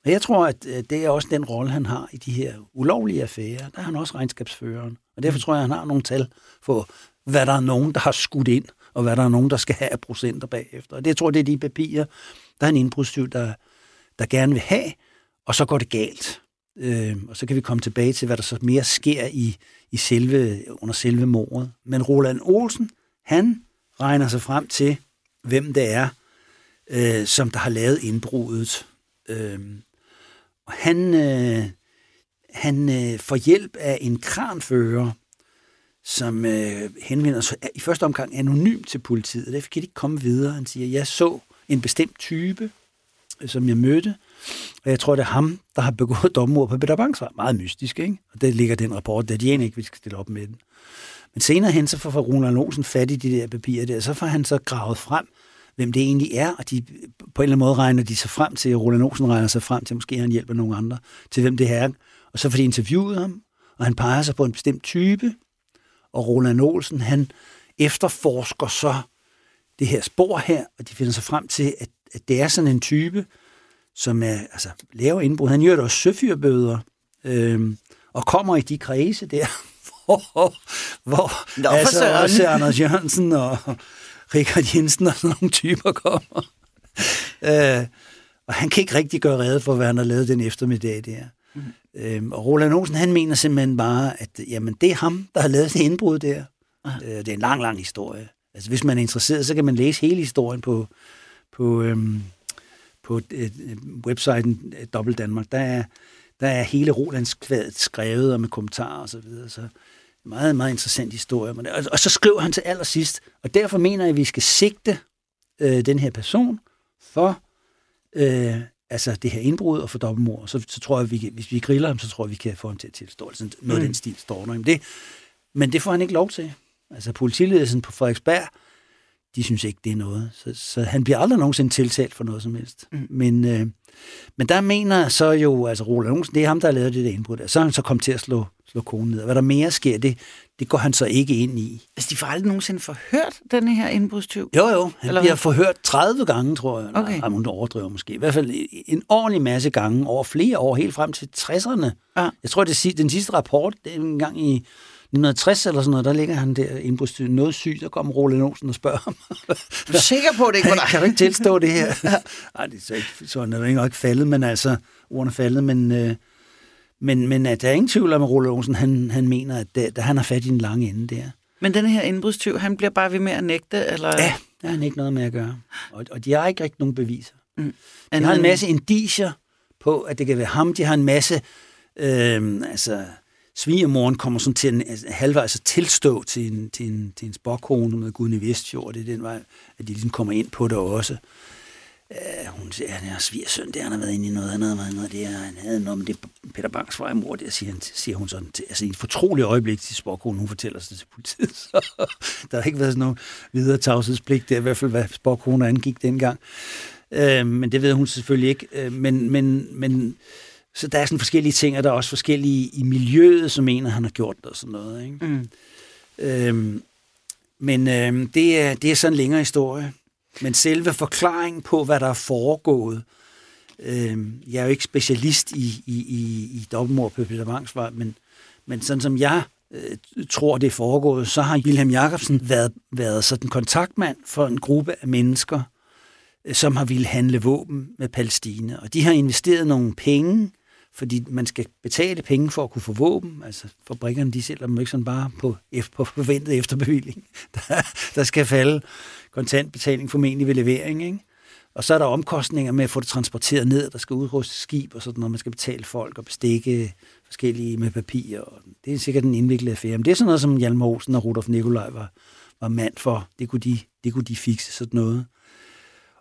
Og jeg tror, at det er også den rolle, han har i de her ulovlige affærer. Der er han også regnskabsføreren. Og derfor mm. tror jeg, at han har nogle tal for, hvad der er nogen, der har skudt ind, og hvad der er nogen, der skal have af procenter bagefter. Og det jeg tror det er de papirer, der er en indbrudstyv, der, der gerne vil have, og så går det galt. Øh, og så kan vi komme tilbage til, hvad der så mere sker i, i selve, under selve mordet. Men Roland Olsen, han regner sig frem til, hvem det er, øh, som der har lavet indbruddet. Øh, og han, øh, han øh, får hjælp af en kranfører, som øh, henvender sig i første omgang anonymt til politiet. Derfor kan de ikke komme videre. Han siger, jeg så en bestemt type, som jeg mødte, og jeg tror, det er ham, der har begået *laughs* dommord på Peter Banks. Meget mystisk, ikke? Og det ligger den rapport, der de ikke, vi skal stille op med den. Men senere hen, så får Roland Olsen fat i de der papirer der, så får han så gravet frem, hvem det egentlig er, og de, på en eller anden måde regner de sig frem til, Roland Olsen regner sig frem til, måske han hjælper nogle andre, til hvem det er. Og så får de interviewet ham, og han peger sig på en bestemt type, og Roland Olsen, han efterforsker så det her spor her, og de finder sig frem til, at, at det er sådan en type, som er, altså, laver indbrud. Han gør også søfyrbøder, øh, og kommer i de kredse der, *laughs* hvor, hvor Nå, altså, også Anders Jørgensen og Richard Jensen og sådan nogle typer kommer. øh, og han kan ikke rigtig gøre rede for, hvad han har lavet den eftermiddag der. Mm. Øhm, og Roland Olsen, han mener simpelthen bare, at jamen, det er ham, der har lavet det indbrud der. Øh, det er en lang, lang historie. Altså, hvis man er interesseret, så kan man læse hele historien på, på, øhm, på øh, websiten øh, Dobbelt Danmark. Der er, der er hele Rolands kvadet skrevet og med kommentarer og så videre. Så meget, meget interessant historie. Og, og så skriver han til allersidst, og derfor mener jeg, at vi skal sigte øh, den her person for øh, altså det her indbrud og for dobbeltmord. Så, så tror jeg, at vi, hvis vi griller ham, så tror jeg, vi kan få ham til at tilstå. Altså, noget mm. af den stil står der. Men det, men det får han ikke lov til. Altså politiledelsen på Frederiksberg, de synes ikke, det er noget. Så, så han bliver aldrig nogensinde tiltalt for noget som helst. Mm. Men, øh, men der mener så jo, altså Roland Olsen, det er ham, der har lavet det der indbrud. Så er han så kommet til at slå, slå konen ned. Og hvad der mere sker, det, det går han så ikke ind i. Altså, de får aldrig nogensinde forhørt denne her indbrudstyv? Jo, jo. Han Eller bliver hvad? forhørt 30 gange, tror jeg. Okay. Nej, hun overdriver måske. I hvert fald en ordentlig masse gange over flere år, helt frem til 60'erne. Ja. Jeg tror, det den sidste rapport, det er en gang i 1960 eller sådan noget, der ligger han der indbrudstyven noget syg, der kommer Roland Olsen og spørger ham. *laughs* Du er sikker på, det ikke var dig? *laughs* Kan du ikke tilstå det her? *laughs* Nej, det er så ikke, sådan er ikke faldet, men altså, ordene er faldet, men, øh, men, men at der er ingen tvivl om, at Roland Olsen, han, han mener, at der, han har fat i den lange ende der. Men den her indbrudstyv, han bliver bare ved med at nægte? Eller? Ja, der har han ikke noget med at gøre. Og, og de har ikke rigtig nogen beviser. Mm. De har en masse indicier på, at det kan være ham. De har en masse... Øh, altså, svigermoren kommer sådan til en altså, halvvejs at tilstå til en, til en, til en spokkone med Gudne Vestjord. Det er den vej, at de ligesom kommer ind på det også. Uh, hun siger, at han er svigersøn, det han har været inde i noget, han havde været noget, det er, han havde noget med det Peter Banks mor, det siger, han, siger hun sådan, til, altså i et fortroligt øjeblik til Spokkonen, hun fortæller sig til politiet, *laughs* så der har ikke været sådan noget videre tavshedspligt, det er i hvert fald, hvad Spokkonen angik dengang. Uh, men det ved hun selvfølgelig ikke. Uh, men, men, men så der er sådan forskellige ting, og der er også forskellige i miljøet, som en, han har gjort det og sådan noget. Ikke? Mm. Øhm, men øhm, det, er, det er sådan en længere historie. Men selve forklaringen på, hvad der er foregået, øhm, jeg er jo ikke specialist i, i, i, i dobbeltmord på Peter men, men sådan som jeg øh, tror, det er foregået, så har Wilhelm Jacobsen været, været sådan kontaktmand for en gruppe af mennesker, øh, som har ville handle våben med Palæstina. Og de har investeret nogle penge fordi man skal betale penge for at kunne få våben. Altså fabrikkerne, de sælger dem ikke sådan bare på, på forventet efterbevilling. *laughs* Der, der skal falde kontantbetaling formentlig ved levering, ikke? Og så er der omkostninger med at få det transporteret ned, der skal udruste skib og sådan noget, man skal betale folk og bestikke forskellige med papir. Og det er sikkert en indviklet affære. Men det er sådan noget, som Hjalmar Olsen og Rudolf Nikolaj var, var mand for. Det kunne, de, det kunne de fikse sådan noget.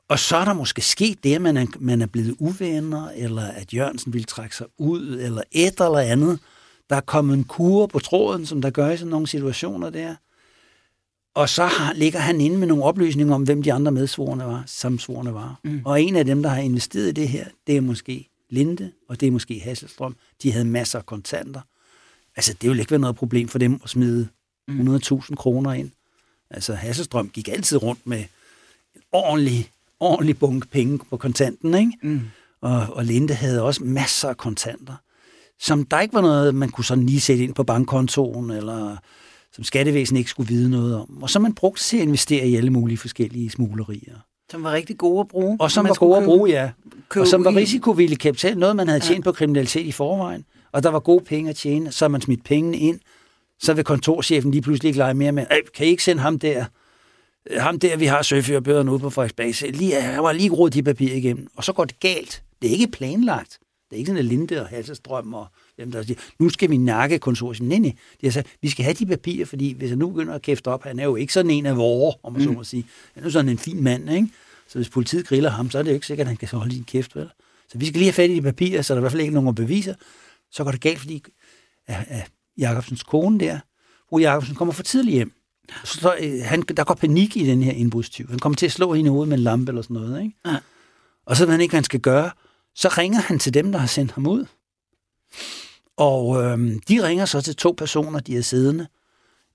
Og så er der måske sket det, at man er, man er blevet uvenner, eller at Jørgensen vil trække sig ud, eller et eller andet. Der er kommet en kur på tråden, som der gør i sådan nogle situationer der. Og så har, ligger han inde med nogle oplysninger om, hvem de andre medsvorene var, samsvorene var. Mm. Og en af dem, der har investeret i det her, det er måske Linde, og det er måske Hasselstrøm. De havde masser af kontanter. Altså, det ville ikke være noget problem for dem at smide 100.000 mm. kroner ind. Altså, Hasselstrøm gik altid rundt med en ordentlig ordentlig bunke penge på kontanten, ikke? Mm. Og, og Linde havde også masser af kontanter, som der ikke var noget, man kunne sådan lige sætte ind på bankkontoen, eller som skattevæsen ikke skulle vide noget om. Og så man brugte til at investere i alle mulige forskellige smuglerier. Som var rigtig gode at bruge. Og som var gode at bruge, ja. Og som var risikovillig kapital, noget man havde tjent ja. på kriminalitet i forvejen. Og der var gode penge at tjene, så man smidt pengene ind. Så vil kontorchefen lige pludselig ikke lege mere med, kan I ikke sende ham der ham der, vi har søførbøderne ude på Frederiksberg, lige, han var lige rodet de papirer igennem, og så går det galt. Det er ikke planlagt. Det er ikke sådan en Linde og Halsestrøm og dem, der siger, nu skal vi nakke konsortium. Nej, nej. De har sagt, vi skal have de papirer, fordi hvis han nu begynder at kæfte op, han er jo ikke sådan en af vore, om man mm. så må sige. Han er jo sådan en fin mand, ikke? Så hvis politiet griller ham, så er det jo ikke sikkert, at han kan holde sin kæft, vel? Så vi skal lige have fat i de papirer, så der er i hvert fald ikke nogen beviser. Så går det galt, fordi Jacobsens kone der, fru Jacobsen, kommer for tidligt hjem. Så, øh, han, der går panik i den her indbrudstyv. Han kommer til at slå hende i hovedet med en lampe eller sådan noget. Ikke? Ja. Og så ved han ikke, hvad han skal gøre. Så ringer han til dem, der har sendt ham ud. Og øh, de ringer så til to personer, de er siddende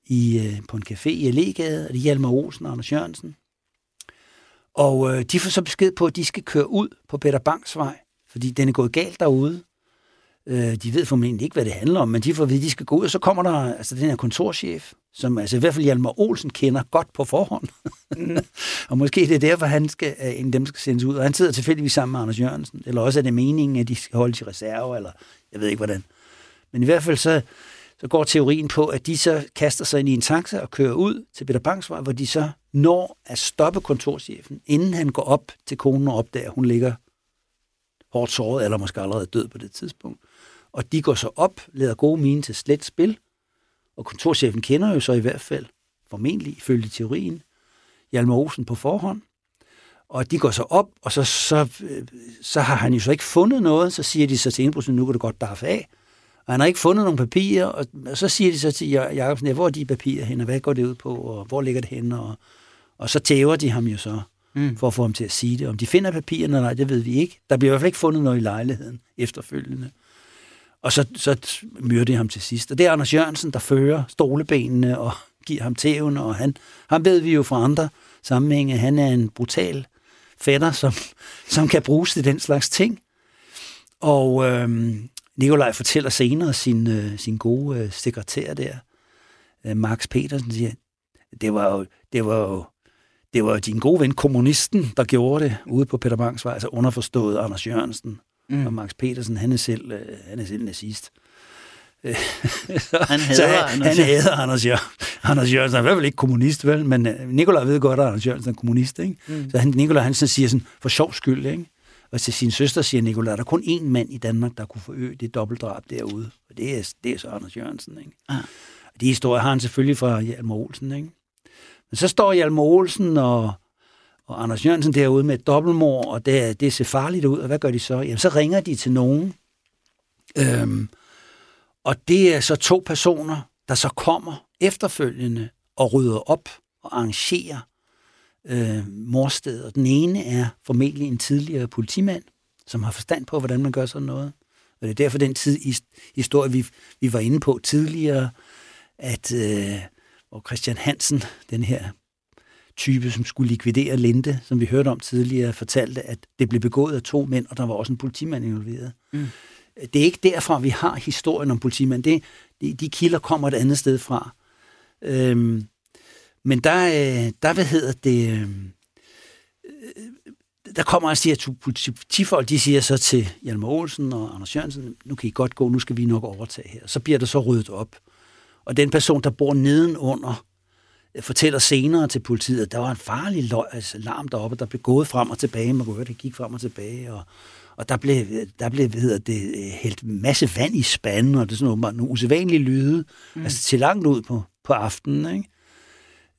i, øh, på en café i Allegade, og det er Hjalmar Olsen og Anders Jørgensen. Og øh, de får så besked på, at de skal køre ud på Peter Banks vej, fordi den er gået galt derude. Øh, de ved formentlig ikke, hvad det handler om, men de får at vide, at de skal gå ud, og så kommer der altså den her kontorchef, som altså i hvert fald Hjalmar Olsen kender godt på forhånd. Mm. *laughs* og måske det er derfor, han skal, en af dem skal sendes ud. Og han sidder tilfældigvis sammen med Anders Jørgensen. Eller også er det meningen, at de skal holde til reserve, eller jeg ved ikke hvordan. Men i hvert fald så, så går teorien på, at de så kaster sig ind i en taxa og kører ud til Peter Bangsvej, hvor de så når at stoppe kontorchefen, inden han går op til konen og opdager, at hun ligger hårdt såret, eller måske allerede død på det tidspunkt. Og de går så op, lader gode mine til slet spil, og kontorchefen kender jo så i hvert fald, formentlig ifølge teorien, Hjalmar Olsen på forhånd. Og de går så op, og så, så, øh, så har han jo så ikke fundet noget. Så siger de så til indbrudsen, nu kan du godt daffe af. Og han har ikke fundet nogen papirer, og så siger de så til Jacobsen, ja, hvor er de papirer henne, og hvad går det ud på, og hvor ligger det henne? Og, og så tæver de ham jo så, mm. for at få ham til at sige det. Om de finder papirerne eller nej, det ved vi ikke. Der bliver i hvert fald ikke fundet noget i lejligheden efterfølgende. Og så, så myrder de ham til sidst. Og det er Anders Jørgensen, der fører stolebenene og *laughs* giver ham tæven, og han, ham ved vi jo fra andre sammenhænge, han er en brutal fætter, som, *laughs* som kan bruges til den slags ting. Og øhm, Nikolaj fortæller senere sin, øh, sin gode øh, sekretær der, øh, Max Petersen siger, det var jo, det var jo, det var jo din gode ven, kommunisten, der gjorde det ude på Peter Bangs vej, altså underforstået Anders Jørgensen. Mm. Og Max Petersen, han er selv, øh, han er selv nazist. han *laughs* hader han, Anders. Han hader Anders, Jør, Anders Jørgensen. Han er i hvert fald ikke kommunist, vel? Men øh, Nikolaj ved godt, at Anders Jørgensen er kommunist, ikke? Mm. Så han, Nikolaj Hansen siger sådan, for sjov skyld, ikke? Og til sin søster siger Nikolaj, der er kun én mand i Danmark, der kunne forøge det dobbeltdrab derude. Og det er, det er så Anders Jørgensen, ikke? Ah. Og de historier har han selvfølgelig fra Hjalmar Olsen, ikke? Men så står Hjalmar Olsen og, og Anders Jørgensen derude med et dobbeltmord, og det, det ser farligt ud. Og hvad gør de så? Jamen, så ringer de til nogen. Øhm, og det er så to personer, der så kommer efterfølgende og rydder op og arrangerer øh, morstedet. Den ene er formentlig en tidligere politimand, som har forstand på, hvordan man gør sådan noget. Og det er derfor den tid, historie, vi, vi var inde på tidligere, at øh, og Christian Hansen, den her type, som skulle likvidere Linde, som vi hørte om tidligere, fortalte, at det blev begået af to mænd, og der var også en politimand involveret. Mm. Det er ikke derfra, vi har historien om politimand. Det, de, de kilder kommer et andet sted fra. Øhm, men der, øh, der, hvad hedder det, øh, der kommer altså de her politifolk, de siger så til Hjalmar Olsen og Anders Jørgensen, nu kan I godt gå, nu skal vi nok overtage her. Så bliver der så ryddet op. Og den person, der bor nedenunder, fortæller senere til politiet, at der var en farlig løg, altså larm deroppe, der blev gået frem og tilbage. Man kunne høre, det gik frem og tilbage, og, og der blev, der blev hedder det, hældt masse vand i spanden, og det er sådan nogle, nogle usædvanlige lyde, mm. altså til langt ud på, på aftenen, ikke?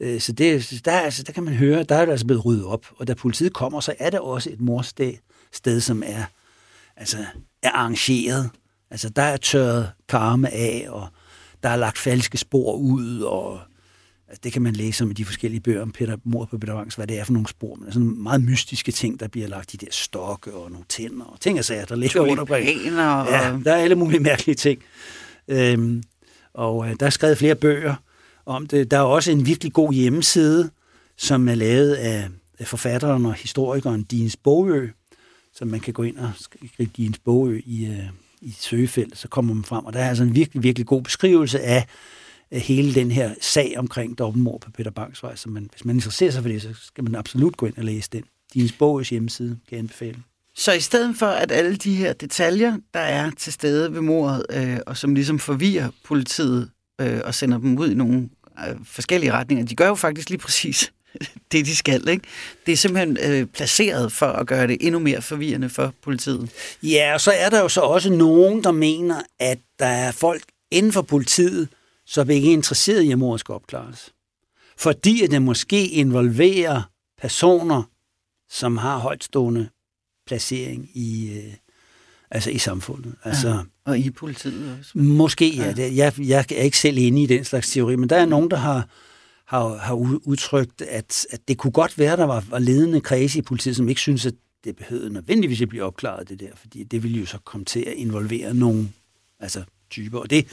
Øh, så det, der, altså, der kan man høre, der er det altså blevet ryddet op. Og da politiet kommer, så er det også et morsted, sted, som er, altså, er arrangeret. Altså, der er tørret karme af, og der er lagt falske spor ud, og altså, det kan man læse om i de forskellige bøger om Peter Mor på Peter Vangs, hvad det er for nogle spor. Men sådan meget mystiske ting, der bliver lagt, de der stokke og nogle tænder og ting og sager, der ligger rundt omkring. Ja, der er alle mulige mærkelige ting. Øhm, og øh, der er skrevet flere bøger om det. Der er også en virkelig god hjemmeside, som er lavet af, af forfatteren og historikeren Dines Bogø, som man kan gå ind og skrive Dines Bogø i, øh, i søgefeltet, så kommer man frem. Og der er altså en virkelig, virkelig god beskrivelse af, hele den her sag omkring dobbeltmord på Peter Bangsvej. Så man, hvis man interesserer sig for det, så skal man absolut gå ind og læse den. Din bogs hjemmeside kan jeg anbefale. Så i stedet for, at alle de her detaljer, der er til stede ved mordet, øh, og som ligesom forvirrer politiet øh, og sender dem ud i nogle øh, forskellige retninger, de gør jo faktisk lige præcis *laughs* det, de skal. Ikke? Det er simpelthen øh, placeret for at gøre det endnu mere forvirrende for politiet. Ja, og så er der jo så også nogen, der mener, at der er folk inden for politiet, som ikke er interesseret i, at mor skal opklares. Fordi at det måske involverer personer, som har højtstående placering i, øh, altså i samfundet. Altså, ja, og i politiet også. Måske, ja. ja. Jeg, jeg er ikke selv inde i den slags teori, men der er nogen, der har, har, har udtrykt, at, at det kunne godt være, at der var, var ledende kredse i politiet, som ikke synes, at det behøvede nødvendigvis at blive opklaret, det der, fordi det ville jo så komme til at involvere nogle altså, typer. Og det,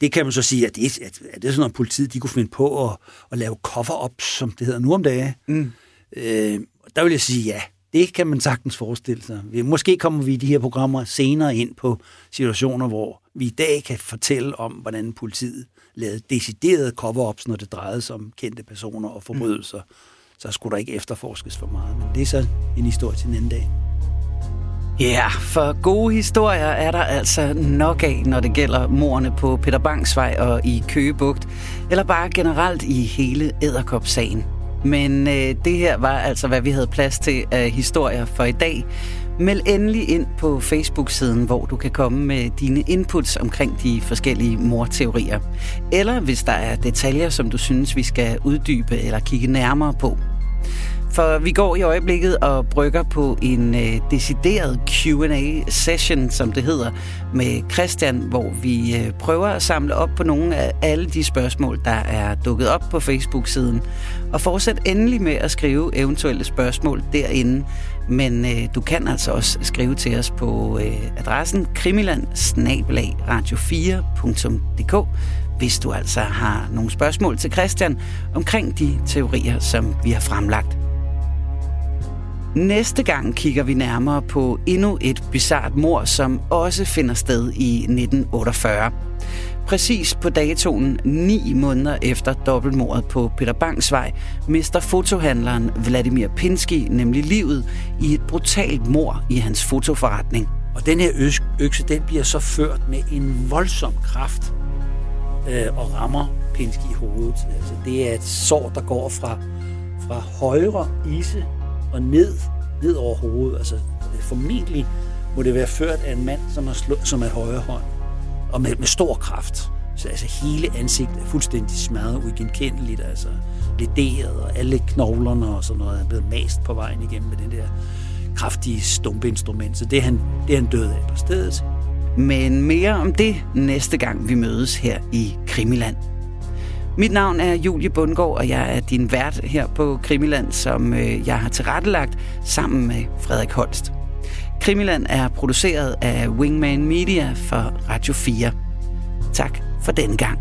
det kan man så sige, at det, at, at det er sådan noget, politiet de kunne finde på at, at lave cover-up, som det hedder nu om dagen. Mm. Øh, der vil jeg sige, ja, det kan man sagtens forestille sig. Måske kommer vi i de her programmer senere ind på situationer, hvor vi i dag kan fortælle om, hvordan politiet lavede deciderede cover-ups, når det drejede sig om kendte personer og forbrydelser. Mm. Så skulle der ikke efterforskes for meget. Men det er så en historie til en anden dag. Ja, for gode historier er der altså nok af, når det gælder morerne på Peter Bangsvej og i Køgebugt, eller bare generelt i hele Æderkop-sagen. Men øh, det her var altså, hvad vi havde plads til af historier for i dag. Meld endelig ind på Facebook-siden, hvor du kan komme med dine inputs omkring de forskellige morteorier. Eller hvis der er detaljer, som du synes, vi skal uddybe eller kigge nærmere på. For vi går i øjeblikket og brygger på en øh, decideret Q&A-session, som det hedder, med Christian, hvor vi øh, prøver at samle op på nogle af alle de spørgsmål, der er dukket op på Facebook-siden. Og fortsæt endelig med at skrive eventuelle spørgsmål derinde. Men øh, du kan altså også skrive til os på øh, adressen krimiland radio4.dk hvis du altså har nogle spørgsmål til Christian omkring de teorier, som vi har fremlagt. Næste gang kigger vi nærmere på endnu et bizart mor, som også finder sted i 1948. Præcis på datoen ni måneder efter dobbeltmordet på Peter Bangs vej, mister fotohandleren Vladimir Pinsky nemlig livet i et brutalt mor i hans fotoforretning. Og den her økse, den bliver så ført med en voldsom kraft øh, og rammer Pinsky i hovedet. Altså, det er et sår, der går fra, fra højre ise og ned, ned over hovedet. Altså, formentlig må det være ført af en mand, som har slået som er højre hånd, og med, med stor kraft. Så altså, hele ansigtet er fuldstændig smadret, uigenkendeligt, altså lederet, og alle knoglerne og sådan noget er blevet mast på vejen igennem med den der kraftige stumpinstrument. Så det er han, det er han død af på stedet. Men mere om det næste gang vi mødes her i Krimiland. Mit navn er Julie Bundgaard, og jeg er din vært her på Krimiland, som øh, jeg har tilrettelagt sammen med Frederik Holst. Krimiland er produceret af Wingman Media for Radio 4. Tak for denne gang.